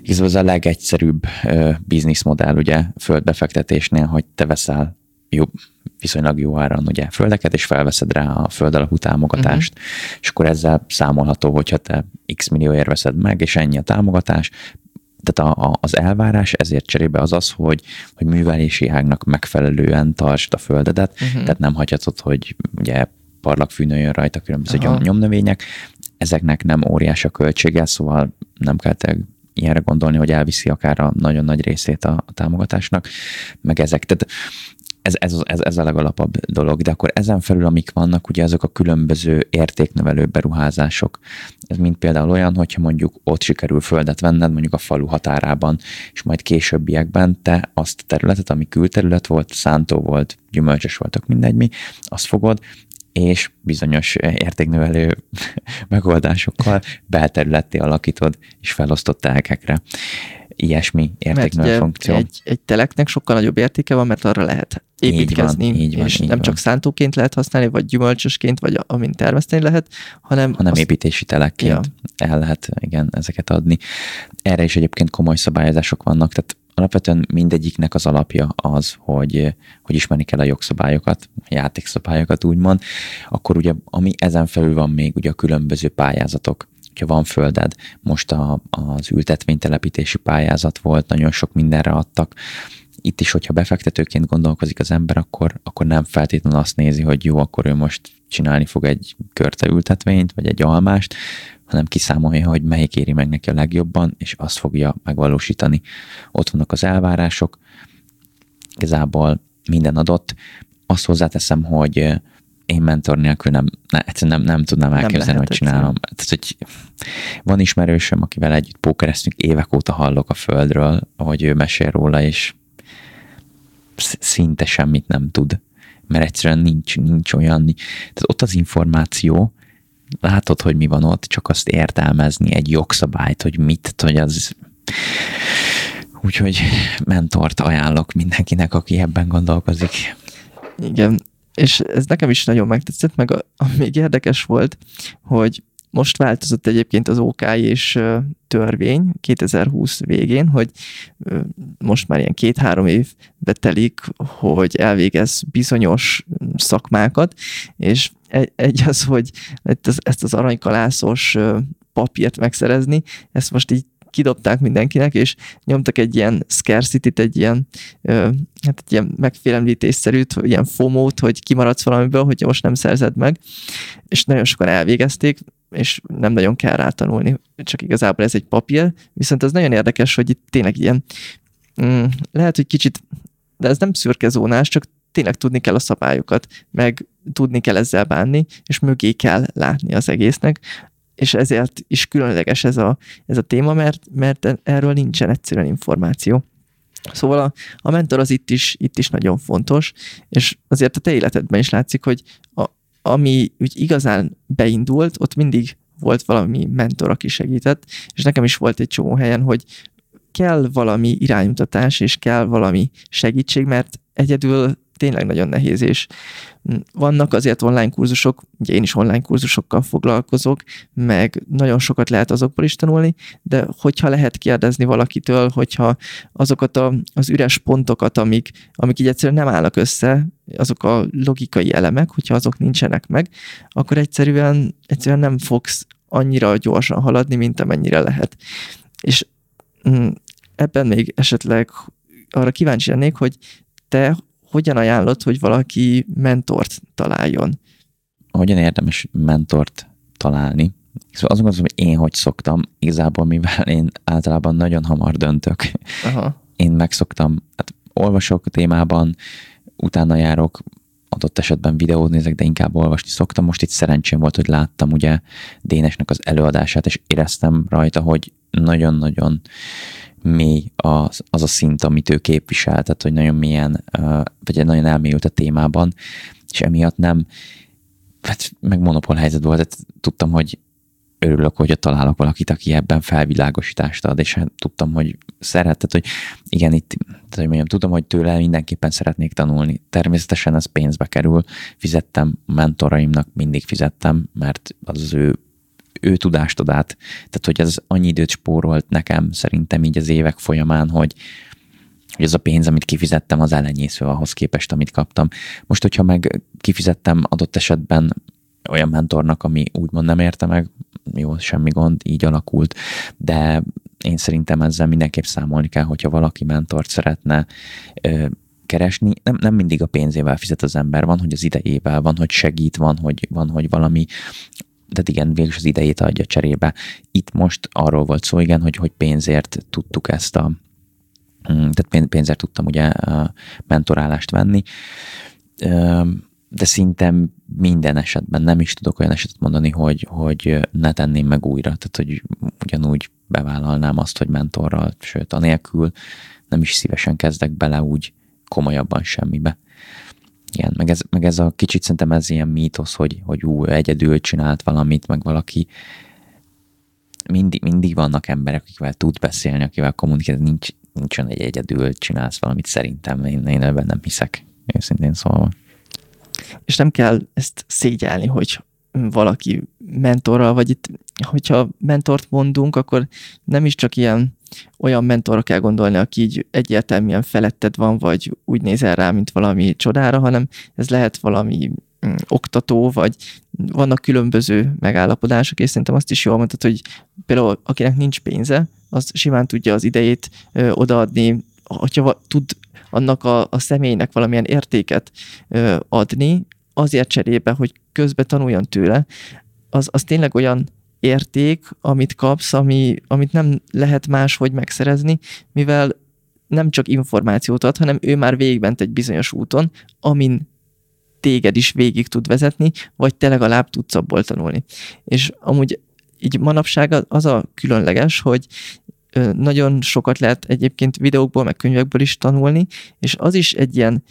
ez az a legegyszerűbb uh, bizniszmodell, ugye, földbefektetésnél, hogy te veszel jobb, viszonylag jó áron ugye földeket, és felveszed rá a föld alapú támogatást, uh-huh. és akkor ezzel számolható, hogyha te x millióért veszed meg, és ennyi a támogatás, tehát a, a, az elvárás ezért cserébe az az, hogy, hogy művelési ágnak megfelelően tartsd a földedet, uh-huh. tehát nem hagyhatod, hogy ugye parlagfű nőjön rajta különböző Aha. nyomnövények, ezeknek nem óriás a költsége, szóval nem kell te ilyenre gondolni, hogy elviszi akár a nagyon nagy részét a, a támogatásnak, meg ezek. Tehát ez, ez, ez, ez a legalapabb dolog, de akkor ezen felül, amik vannak, ugye azok a különböző értéknövelő beruházások. Ez mint például olyan, hogyha mondjuk ott sikerül földet venned, mondjuk a falu határában, és majd későbbiekben te azt a területet, ami külterület volt, szántó volt, gyümölcsös voltak, mindegy mi, azt fogod, és bizonyos értéknövelő megoldásokkal belterületté alakítod, és felosztott telkekre ilyesmi értéknő funkció. Egy, egy teleknek sokkal nagyobb értéke van, mert arra lehet építkezni, így van, így van, és így nem van. csak szántóként lehet használni, vagy gyümölcsösként, vagy amint termeszteni lehet, hanem... Hanem azt... építési telekként ja. el lehet igen, ezeket adni. Erre is egyébként komoly szabályozások vannak, tehát alapvetően mindegyiknek az alapja az, hogy, hogy ismerni kell a jogszabályokat, a játékszabályokat úgymond, akkor ugye ami ezen felül van még ugye a különböző pályázatok, hogyha van földed, most a, az ültetvénytelepítési pályázat volt, nagyon sok mindenre adtak, itt is, hogyha befektetőként gondolkozik az ember, akkor, akkor nem feltétlenül azt nézi, hogy jó, akkor ő most csinálni fog egy körteültetvényt, vagy egy almást, hanem kiszámolja, hogy melyik éri meg neki a legjobban, és azt fogja megvalósítani. Ott vannak az elvárások, igazából minden adott. Azt hozzáteszem, hogy én mentor nélkül nem, ne, egyszerűen nem, nem tudnám elképzelni, hogy csinálom. Tehát, hogy van ismerősöm, akivel együtt pókereztünk, évek óta hallok a földről, hogy ő mesél róla, és szinte semmit nem tud, mert egyszerűen nincs, nincs olyan, tehát ott az információ, látod, hogy mi van ott, csak azt értelmezni, egy jogszabályt, hogy mit, hogy az Úgyhogy mentort ajánlok mindenkinek, aki ebben gondolkozik. Igen, és ez nekem is nagyon megtetszett, meg a, a még érdekes volt, hogy most változott egyébként az OK és törvény 2020 végén, hogy most már ilyen két-három év betelik, hogy elvégez bizonyos szakmákat, és egy, egy az, hogy ezt az aranykalászos papírt megszerezni, ezt most így kidobták mindenkinek, és nyomtak egy ilyen scarcity egy ilyen, hát egy ilyen megfélemlítésszerűt, ilyen fomót, hogy kimaradsz valamiből, hogyha most nem szerzed meg, és nagyon sokan elvégezték, és nem nagyon kell rátanulni, csak igazából ez egy papír, viszont az nagyon érdekes, hogy itt tényleg ilyen, mm, lehet, hogy kicsit, de ez nem szürke zónás, csak tényleg tudni kell a szabályokat, meg tudni kell ezzel bánni, és mögé kell látni az egésznek, és ezért is különleges ez a, ez a téma, mert, mert erről nincsen egyszerűen információ. Szóval a, a mentor az itt is, itt is nagyon fontos, és azért a te életedben is látszik, hogy a, ami úgy igazán beindult, ott mindig volt valami mentor, aki segített, és nekem is volt egy csomó helyen, hogy kell valami iránymutatás, és kell valami segítség, mert egyedül tényleg nagyon nehéz, és vannak azért online kurzusok, ugye én is online kurzusokkal foglalkozok, meg nagyon sokat lehet azokból is tanulni, de hogyha lehet kérdezni valakitől, hogyha azokat a, az üres pontokat, amik, amik így egyszerűen nem állnak össze, azok a logikai elemek, hogyha azok nincsenek meg, akkor egyszerűen, egyszerűen nem fogsz annyira gyorsan haladni, mint amennyire lehet. És mm, ebben még esetleg arra kíváncsi lennék, hogy te hogyan ajánlod, hogy valaki mentort találjon? Hogyan érdemes mentort találni? Szóval azt gondolom, hogy én hogy szoktam, igazából mivel én általában nagyon hamar döntök, Aha. én megszoktam, hát olvasok a témában, utána járok, adott esetben videót nézek, de inkább olvasni szoktam. Most itt szerencsém volt, hogy láttam ugye Dénesnek az előadását, és éreztem rajta, hogy nagyon-nagyon mély az, az a szint, amit ő képvisel, tehát hogy nagyon mélyen, vagy nagyon elmélyült a témában, és emiatt nem, hát meg monopól helyzet volt, tehát tudtam, hogy örülök, hogy találok valakit, aki ebben felvilágosítást ad, és hát tudtam, hogy szeret, tehát hogy igen, itt, tehát, hogy mondjam, tudom, hogy tőle mindenképpen szeretnék tanulni. Természetesen ez pénzbe kerül, fizettem mentoraimnak, mindig fizettem, mert az az ő ő tudást ad át. Tehát, hogy ez annyi időt spórolt nekem szerintem így az évek folyamán, hogy, hogy az a pénz, amit kifizettem, az elenyésző ahhoz képest, amit kaptam. Most, hogyha meg kifizettem adott esetben olyan mentornak, ami úgymond nem érte meg, jó, semmi gond, így alakult, de én szerintem ezzel mindenképp számolni kell, hogyha valaki mentort szeretne ö, keresni, nem, nem mindig a pénzével fizet az ember, van, hogy az idejével, van, hogy segít, van, hogy, van, hogy valami tehát igen, végül az idejét adja cserébe. Itt most arról volt szó, igen, hogy, hogy pénzért tudtuk ezt a, mm, tehát pénzért tudtam ugye mentorálást venni, de szinte minden esetben nem is tudok olyan esetet mondani, hogy, hogy ne tenném meg újra, tehát hogy ugyanúgy bevállalnám azt, hogy mentorral, sőt, anélkül nem is szívesen kezdek bele úgy komolyabban semmibe. Igen, meg ez, meg ez a kicsit szerintem ez ilyen mítosz, hogy, hogy ú, egyedül csinált valamit, meg valaki mindig, mindig vannak emberek, akikvel tud beszélni, akivel kommunikálni, nincs, nincs olyan, egy egyedül csinálsz valamit, szerintem én, én ebben nem hiszek, őszintén szólva. És nem kell ezt szégyelni, hogy valaki mentorral, vagy itt, hogyha mentort mondunk, akkor nem is csak ilyen olyan mentorra kell gondolni, aki így egyértelműen feletted van, vagy úgy nézel rá, mint valami csodára, hanem ez lehet valami mm, oktató, vagy vannak különböző megállapodások, és szerintem azt is jól mondtad, hogy például akinek nincs pénze, az simán tudja az idejét ö, odaadni, hogyha tud annak a, a személynek valamilyen értéket ö, adni, azért cserébe, hogy közben tanuljon tőle, az, az tényleg olyan érték, amit kapsz, ami, amit nem lehet máshogy megszerezni, mivel nem csak információt ad, hanem ő már végigment egy bizonyos úton, amin téged is végig tud vezetni, vagy te legalább tudsz abból tanulni. És amúgy így manapság az a különleges, hogy nagyon sokat lehet egyébként videókból, meg könyvekből is tanulni, és az is egy ilyen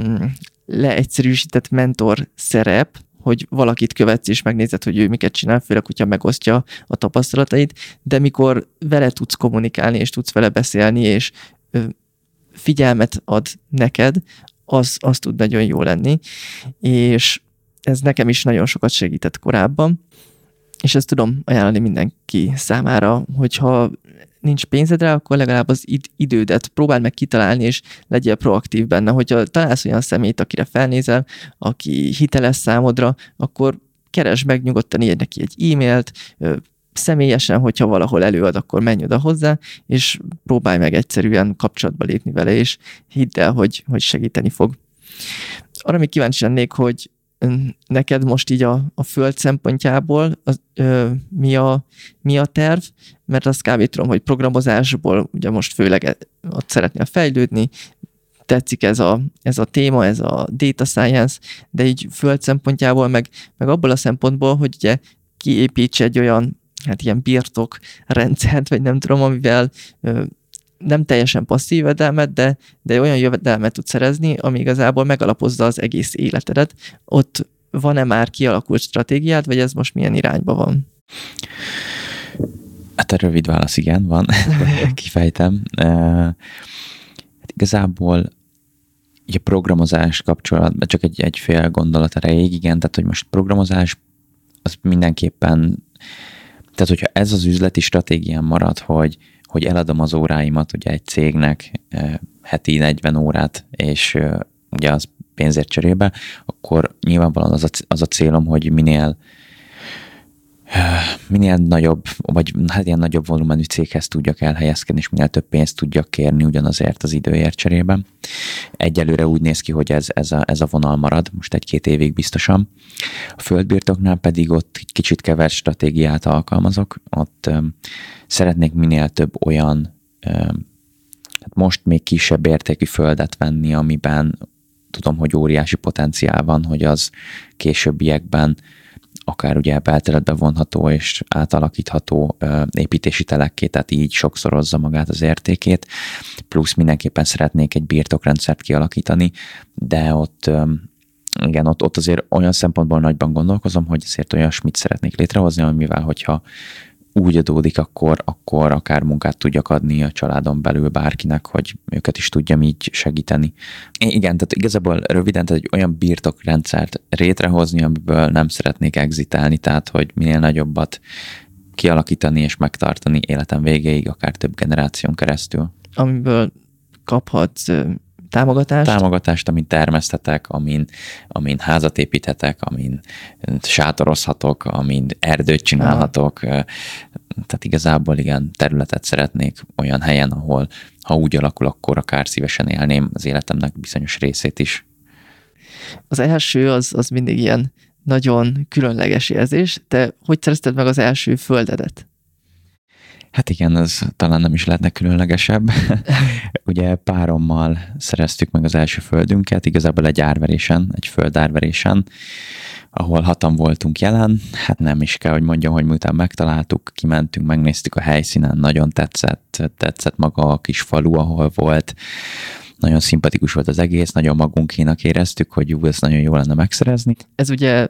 mm, leegyszerűsített mentor szerep, hogy valakit követsz és megnézed, hogy ő miket csinál, főleg, hogyha megosztja a tapasztalatait, de mikor vele tudsz kommunikálni, és tudsz vele beszélni, és figyelmet ad neked, az, az tud nagyon jó lenni, és ez nekem is nagyon sokat segített korábban, és ezt tudom ajánlani mindenki számára, hogyha nincs pénzed rá, akkor legalább az id- idődet próbáld meg kitalálni, és legyél proaktív benne. Hogyha találsz olyan szemét, akire felnézel, aki hiteles számodra, akkor keresd meg, nyugodtan írj neki egy e-mailt, személyesen, hogyha valahol előad, akkor menj oda hozzá, és próbálj meg egyszerűen kapcsolatba lépni vele, és hidd el, hogy, hogy segíteni fog. Arra még kíváncsi lennék, hogy neked most így a, a föld szempontjából az, ö, mi, a, mi a terv, mert azt kb. tudom, hogy programozásból ugye most főleg e, ott szeretnél fejlődni, tetszik ez a, ez a téma, ez a data science, de így föld szempontjából, meg, meg abból a szempontból, hogy ugye kiépíts egy olyan hát ilyen birtok rendszert, vagy nem tudom, amivel ö, nem teljesen passzív jövedelmet, de, de olyan jövedelmet tud szerezni, ami igazából megalapozza az egész életedet. Ott van-e már kialakult stratégiád, vagy ez most milyen irányba van? Hát a rövid válasz igen, van. Kifejtem. Hát igazából a programozás kapcsolatban csak egy, egy fél gondolat erejéig, igen, tehát hogy most programozás az mindenképpen, tehát hogyha ez az üzleti stratégián marad, hogy, hogy eladom az óráimat ugye egy cégnek heti 40 órát, és ugye az pénzért cserébe, akkor nyilvánvalóan az a, az a célom, hogy minél minél nagyobb, vagy hát ilyen nagyobb volumenű céghez tudjak elhelyezkedni, és minél több pénzt tudjak kérni ugyanazért az időért cserében. Egyelőre úgy néz ki, hogy ez, ez, a, ez a vonal marad, most egy-két évig biztosan. A földbirtoknál pedig ott kicsit kevert stratégiát alkalmazok, ott um, szeretnék minél több olyan um, most még kisebb értékű földet venni, amiben tudom, hogy óriási potenciál van, hogy az későbbiekben akár ugye belteletbe vonható és átalakítható építési telekké, tehát így sokszorozza magát az értékét, plusz mindenképpen szeretnék egy birtokrendszert kialakítani, de ott igen, ott, ott azért olyan szempontból nagyban gondolkozom, hogy azért olyasmit szeretnék létrehozni, amivel, hogyha úgy adódik, akkor, akkor akár munkát tudjak adni a családon belül bárkinek, hogy őket is tudjam így segíteni. Igen, tehát igazából röviden, tehát egy olyan birtokrendszert rétrehozni, amiből nem szeretnék exitálni, tehát hogy minél nagyobbat kialakítani és megtartani életem végéig, akár több generáción keresztül. Amiből kaphatsz támogatást? Támogatást, amin termesztetek, amin, amin házat építhetek, amin sátorozhatok, amin erdőt csinálhatok. Aha. Tehát igazából igen, területet szeretnék olyan helyen, ahol ha úgy alakul, akkor akár szívesen élném az életemnek bizonyos részét is. Az első az, az mindig ilyen nagyon különleges érzés. Te hogy szerezted meg az első földedet? Hát igen, ez talán nem is lehetne különlegesebb. Ugye párommal szereztük meg az első földünket, igazából egy árverésen, egy földárverésen, ahol hatan voltunk jelen. Hát nem is kell, hogy mondjam, hogy miután megtaláltuk, kimentünk, megnéztük a helyszínen, nagyon tetszett, tetszett maga a kis falu, ahol volt. Nagyon szimpatikus volt az egész, nagyon magunkénak éreztük, hogy jó, ez nagyon jó lenne megszerezni. Ez ugye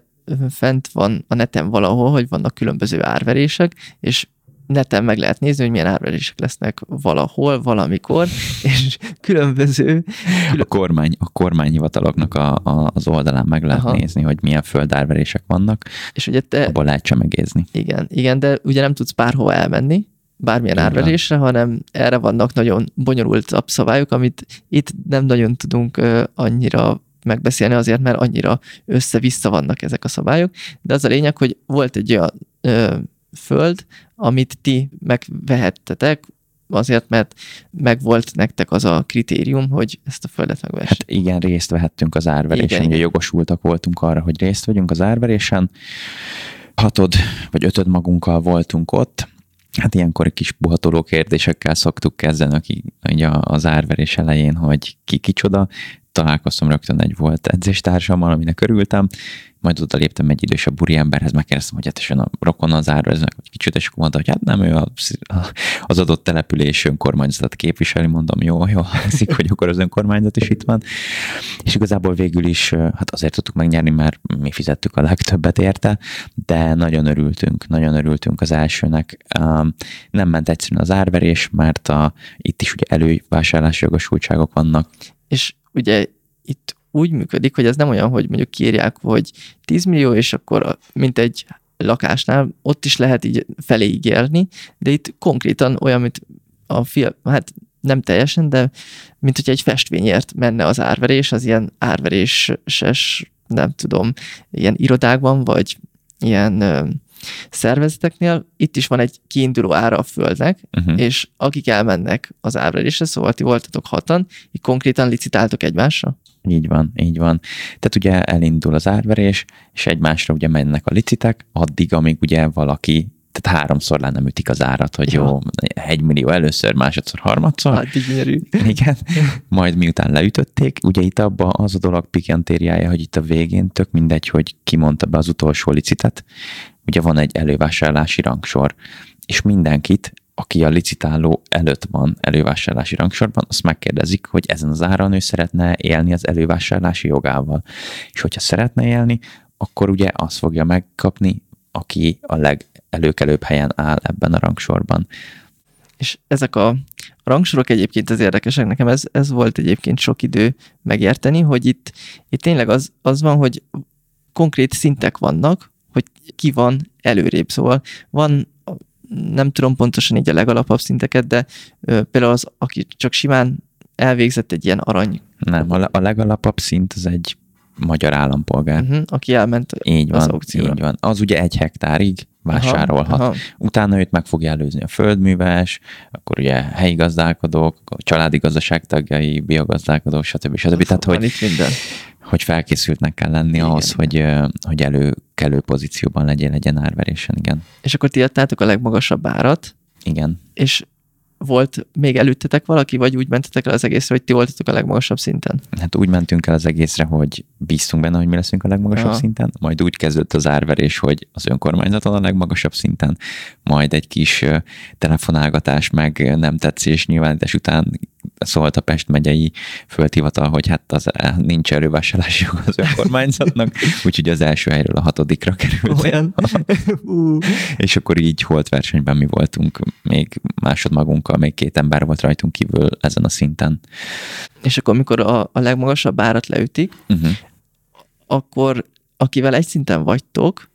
fent van a neten valahol, hogy vannak különböző árverések, és neten meg lehet nézni, hogy milyen árverések lesznek valahol, valamikor, és különböző... Külön... A, kormány, a kormányhivataloknak a, a, az oldalán meg lehet Aha. nézni, hogy milyen földárverések vannak, és ugye te... abból lehet csemegézni. Igen, igen, de ugye nem tudsz bárhova elmenni, bármilyen igen. árverésre, hanem erre vannak nagyon bonyolult szabályok, amit itt nem nagyon tudunk annyira megbeszélni azért, mert annyira össze-vissza vannak ezek a szabályok, de az a lényeg, hogy volt egy olyan ö, föld, amit ti megvehettetek azért, mert megvolt nektek az a kritérium, hogy ezt a földet megvess. Hát igen, részt vehettünk az árverésen, Igen, ugye igen. jogosultak voltunk arra, hogy részt vegyünk az árverésen. Hatod vagy ötöd magunkkal voltunk ott. Hát ilyenkor kis buhatoló kérdésekkel szoktuk kezdeni, aki ugye az árverés elején, hogy ki kicsoda. Találkoztam rögtön egy volt edzéstársammal, aminek örültem, majd oda léptem egy idősebb úriemberhez, megkérdeztem, hogy hát és a rokon az árvereznek, hogy kicsit, és akkor mondta, hogy hát nem, ő a- az adott település önkormányzatot képviseli, mondom, jó, jó, hangzik, hogy akkor az önkormányzat is itt van. És igazából végül is, hát azért tudtuk megnyerni, mert mi fizettük a legtöbbet érte, de nagyon örültünk, nagyon örültünk az elsőnek. Nem ment egyszerűen az árverés, mert a, itt is ugye elővásárlási jogosultságok vannak. És ugye itt úgy működik, hogy ez nem olyan, hogy mondjuk kiírják, hogy 10 millió, és akkor mint egy lakásnál ott is lehet így felé ígérni, de itt konkrétan olyan, mint a film, hát nem teljesen, de mint hogy egy festvényért menne az árverés, az ilyen árveréses, nem tudom, ilyen irodákban, vagy ilyen szervezeteknél, itt is van egy kiinduló ára a földnek, Uh-huh. és akik elmennek az árverésre, szóval ti voltatok hatan, így konkrétan licitáltok egymásra? Így van, így van. Tehát ugye elindul az árverés, és egymásra ugye mennek a licitek, addig, amíg ugye valaki tehát háromszor le nem ütik az árat, hogy Ja. jó, egy millió először, másodszor, harmadszor. Hát így gyönyörű. Igen, majd miután leütötték, ugye itt abba az a dolog pikantériája, hogy itt a végén tök mindegy, hogy ki mondta be az utolsó licitet, ugye van egy elővásárlási rangsor, és mindenkit, aki a licitáló előtt van elővásárlási rangsorban, azt megkérdezik, hogy ezen az áron ő szeretne élni az elővásárlási jogával. És hogyha szeretne élni, akkor ugye azt fogja megkapni, aki a legelőkelőbb helyen áll ebben a rangsorban. És ezek a rangsorok egyébként az érdekesek, nekem ez, ez volt egyébként sok idő megérteni, hogy itt, itt tényleg az, az van, hogy konkrét szintek vannak, hogy ki van előrébb. Szóval van, nem tudom pontosan így a legalapabb szinteket, de ö, például az, aki csak simán elvégzett egy ilyen arany, Nem, a, le- a legalapabb szint az egy magyar állampolgár. uh-huh, aki elment Így az van, aukcióra. így van. Az ugye egy hektárig vásárolhat. Aha, aha. Utána őt meg fogja előzni a földműves, akkor ugye helyi gazdálkodók, akkor családi gazdaság tagjai, biogazdálkodók, stb. stb. Tehát, Van hogy, itt minden. hogy felkészültnek kell lenni Igen, ahhoz, hogy, ö, hogy előkelő pozícióban legyél legyen árverésen. Igen. És akkor ti adtátok a legmagasabb árat, Igen. és volt még előttetek valaki, vagy úgy mentetek el az egészre, hogy ti voltatok a legmagasabb szinten? Hát úgy mentünk el az egészre, hogy bíztunk benne, hogy mi leszünk a legmagasabb Aha. szinten, majd úgy kezdődött az árverés, hogy az önkormányzaton a legmagasabb szinten, majd egy kis telefonálgatás, meg nem tetszés nyilvánítás után szólt a Pest megyei földhivatal, hogy hát az eh, nincs elővásárlási jog az önkormányzatnak, úgyhogy az első helyről a hatodikra került. Olyan? És akkor így holt versenyben mi voltunk, még másodmagunkkal, még két ember volt rajtunk kívül ezen a szinten. És akkor, amikor a, a legmagasabb árat leütik, Uh-huh. akkor akivel egy szinten vagytok,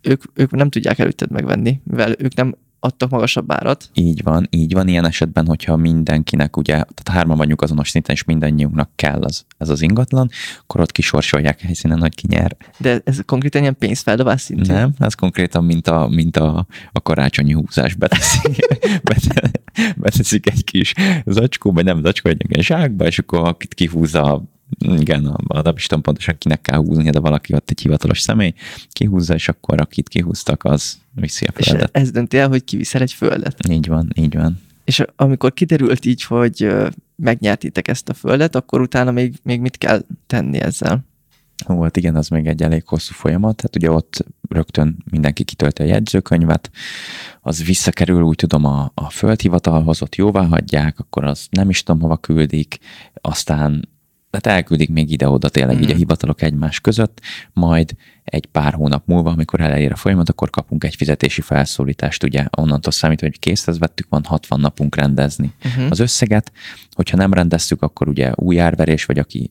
ők, ők nem tudják előtted megvenni, mivel ők nem adtak magasabb árat. Így van, így van. Ilyen esetben, hogyha mindenkinek, ugye, tehát hárman vagyunk azonos szinten, és mindannyiunknak kell az, ez az ingatlan, akkor ott kisorsolják helyszínen, hogy ki nyer. De ez konkrétan ilyen pénzfeldobás szintű. Nem, ez konkrétan, mint a, mint a, a karácsonyi húzás beteszik, bete- beteszik egy kis zacskó, vagy nem zacskó, egy ilyen zsákba, és akkor akit kihúzza, igen, a, tudom pontosan kinek kell húzni, de valaki ott egy hivatalos személy, kihúzza, és akkor akit kihúztak, az viszi a És földet. ez dönti el, hogy kiviszel egy földet. Így van, így van. És amikor kiderült így, hogy megnyertitek ezt a földet, akkor utána még, még mit kell tenni ezzel? Volt, igen, az még egy elég hosszú folyamat, tehát ugye ott rögtön mindenki kitölti a jegyzőkönyvet, az visszakerül, úgy tudom, a, a földhivatalhoz, ott jóvá hagyják, akkor az nem is tudom, hova küldik, aztán hát elküldik még ide-oda tényleg mm. így a hivatalok egymás között, majd egy pár hónap múlva, amikor elér a folyamat, akkor kapunk egy fizetési felszólítást, ugye onnantól számít, hogy készhez vettük, van 60 napunk rendezni Uh-huh. az összeget, hogyha nem rendeztük, akkor ugye új árverés, vagy aki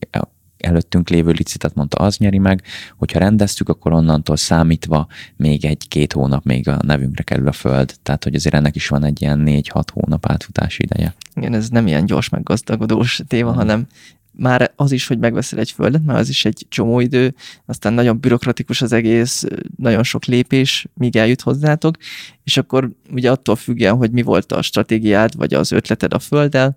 előttünk lévő licitet mondta, az nyeri meg, hogyha rendeztük, akkor onnantól számítva még egy-két hónap még a nevünkre kerül a föld, tehát hogy azért ennek is van egy ilyen négy-hat hónap átfutási ideje. Igen, ez nem ilyen gyors meggazdagodós téma, Mhm. hanem már az is, hogy megveszel egy földet, mert az is egy csomó idő, aztán nagyon bürokratikus az egész, nagyon sok lépés, míg eljut hozzátok, és akkor ugye attól függően, hogy mi volt a stratégiád, vagy az ötleted a földdel,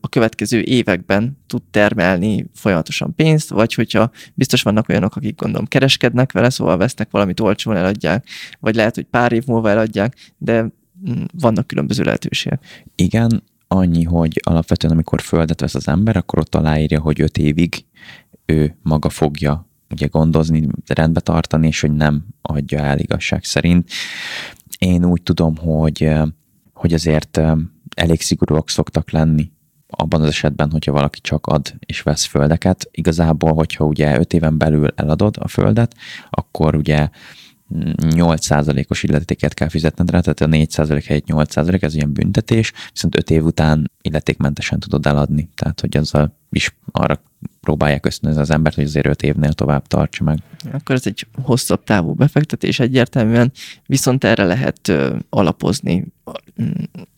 a következő években tud termelni folyamatosan pénzt, vagy hogyha biztos vannak olyanok, akik gondolom kereskednek vele, szóval vesznek valamit olcsón eladják, vagy lehet, hogy pár év múlva eladják, de mm, vannak különböző lehetőségek. Igen, annyi, hogy alapvetően amikor földet vesz az ember, akkor ott aláírja, hogy öt évig ő maga fogja ugye gondozni, rendbe tartani, és hogy nem adja el igazság szerint. Én úgy tudom, hogy, hogy azért elég szigorúak szoktak lenni abban az esetben, hogyha valaki csak ad és vesz földeket. Igazából, hogyha ugye öt éven belül eladod a földet, akkor ugye 8%-os illetéket kell fizetned rá, tehát a 4% helyett 8% ez ilyen büntetés, viszont 5 év után illetékmentesen tudod eladni. Tehát, hogy azzal is arra próbálják ösztönözni az embert, hogy azért 5 évnél tovább tartsa meg. Akkor ez egy hosszabb távú befektetés egyértelműen, viszont erre lehet alapozni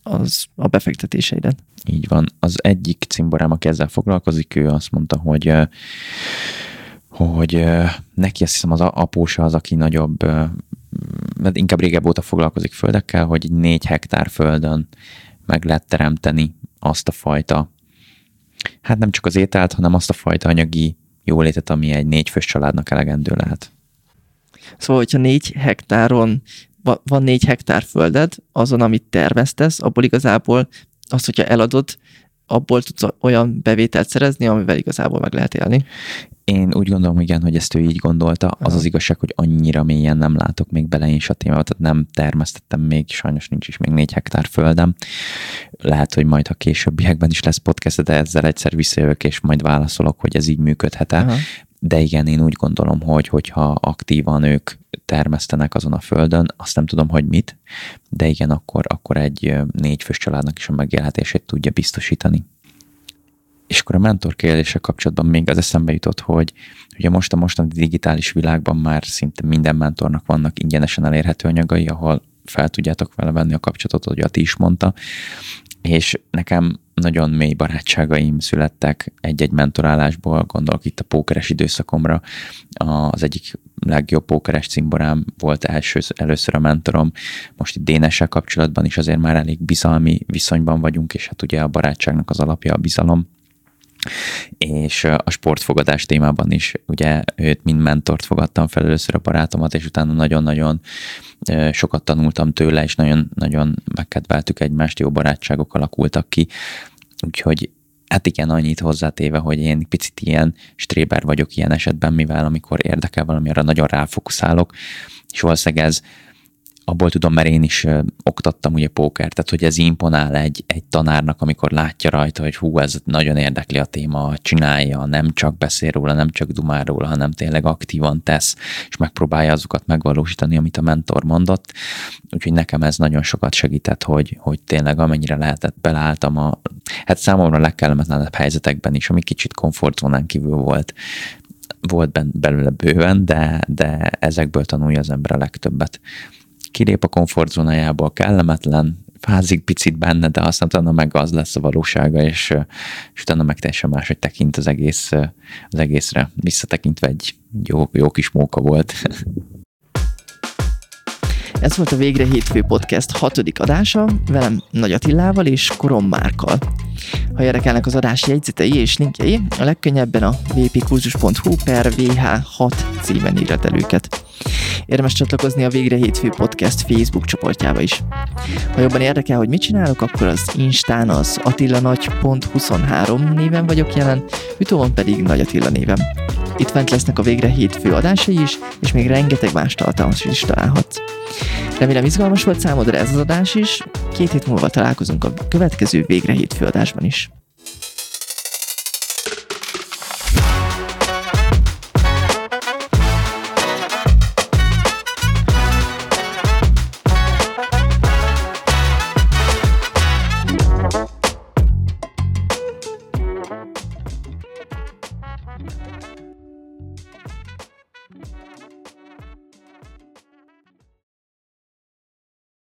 az a befektetéseidet. Így van. Az egyik cimborám, aki ezzel foglalkozik, ő azt mondta, hogy hogy neki azt hiszem az apósa az, aki nagyobb, mert inkább régebb óta foglalkozik földekkel, hogy négy hektár földön meg lehet teremteni azt a fajta, hát nem csak az ételt, hanem azt a fajta anyagi jólétet, ami egy négyfős családnak elegendő lehet. Szóval, hogyha négy hektáron van négy hektár földed, azon, amit terveztesz, abból igazából azt, hogyha eladod, abból tudsz olyan bevételt szerezni, amivel igazából meg lehet élni. Én úgy gondolom, igen, hogy ezt ő így gondolta. Az Aha. az igazság, hogy annyira mélyen nem látok még bele én is a témába, tehát nem termesztettem még, sajnos nincs is még négy hektár földem. Lehet, hogy majd a későbbiekben is lesz podcast, de ezzel egyszer visszajövök, és majd válaszolok, hogy ez így működhet-e. De igen, én úgy gondolom, hogy hogyha aktívan ők termesztenek azon a földön, azt nem tudom, hogy mit, de igen, akkor, akkor egy négyfős családnak is a megélhetését tudja biztosítani. És akkor a mentor kérdése kapcsolatban még az eszembe jutott, hogy ugye most a mostani digitális világban már szinte minden mentornak vannak ingyenesen elérhető anyagai, ahol fel tudjátok vele venni a kapcsolatot, hogy a ti is mondta, és nekem nagyon mély barátságaim születtek egy-egy mentorálásból, gondolok itt a pókeres időszakomra, az egyik legjobb pókeres cimborám volt első, először a mentorom, most itt Dénessel kapcsolatban is azért már elég bizalmi viszonyban vagyunk, és hát ugye a barátságnak az alapja a bizalom, és a sportfogadás témában is, ugye őt mind mentort fogadtam fel először a barátomat, és utána nagyon-nagyon sokat tanultam tőle, és nagyon-nagyon megkedveltük egymást, jó barátságok alakultak ki, úgyhogy hát igen, annyit hozzátéve, hogy én picit ilyen stréber vagyok ilyen esetben, mivel amikor érdekel valami, arra nagyon ráfokuszálok, és valószínűleg ez abból tudom, mert én is oktattam ugye pókert, tehát hogy ez imponál egy, egy tanárnak, amikor látja rajta, hogy hú, ez nagyon érdekli a téma, csinálja, nem csak beszél róla, nem csak dumál róla, hanem tényleg aktívan tesz, és megpróbálja azokat megvalósítani, amit a mentor mondott. Úgyhogy nekem ez nagyon sokat segített, hogy, hogy tényleg amennyire lehetett, beleálltam a, hát számomra a legkellemetlenebb helyzetekben is, ami kicsit komfortzónán kívül volt, volt belőle bőven, de, de ezekből tanulja az ember a legtöbbet kilép a komfortzónájából, kellemetlen, fázik picit benne, de aztán utána meg az lesz a valósága, és, és utána meg teljesen máshogy tekint az, egész, az egészre. Visszatekintve egy jó, jó kis móka volt. Ez volt a Végre Hétfő Podcast hatodik adása, velem Nagy Attilával és Korom Márkal. Ha érdekelnek az adás jegyzetei és linkjei, a legkönnyebben a vpkurzus.hu per vh6 címen írhat el őket. Érdemes csatlakozni a Végre Hétfő Podcast Facebook csoportjába is. Ha jobban érdekel, hogy mit csinálok, akkor az Instán az attilanagy.23 néven vagyok jelen, Youtube-on pedig Nagy Attila néven. Itt fent lesznek a Végre Hétfő adásai is, és még rengeteg más tartalmat is találhatsz. Remélem izgalmas volt számodra ez az adás is, két hét múlva találkozunk a következő Végre Hétfő adásban is.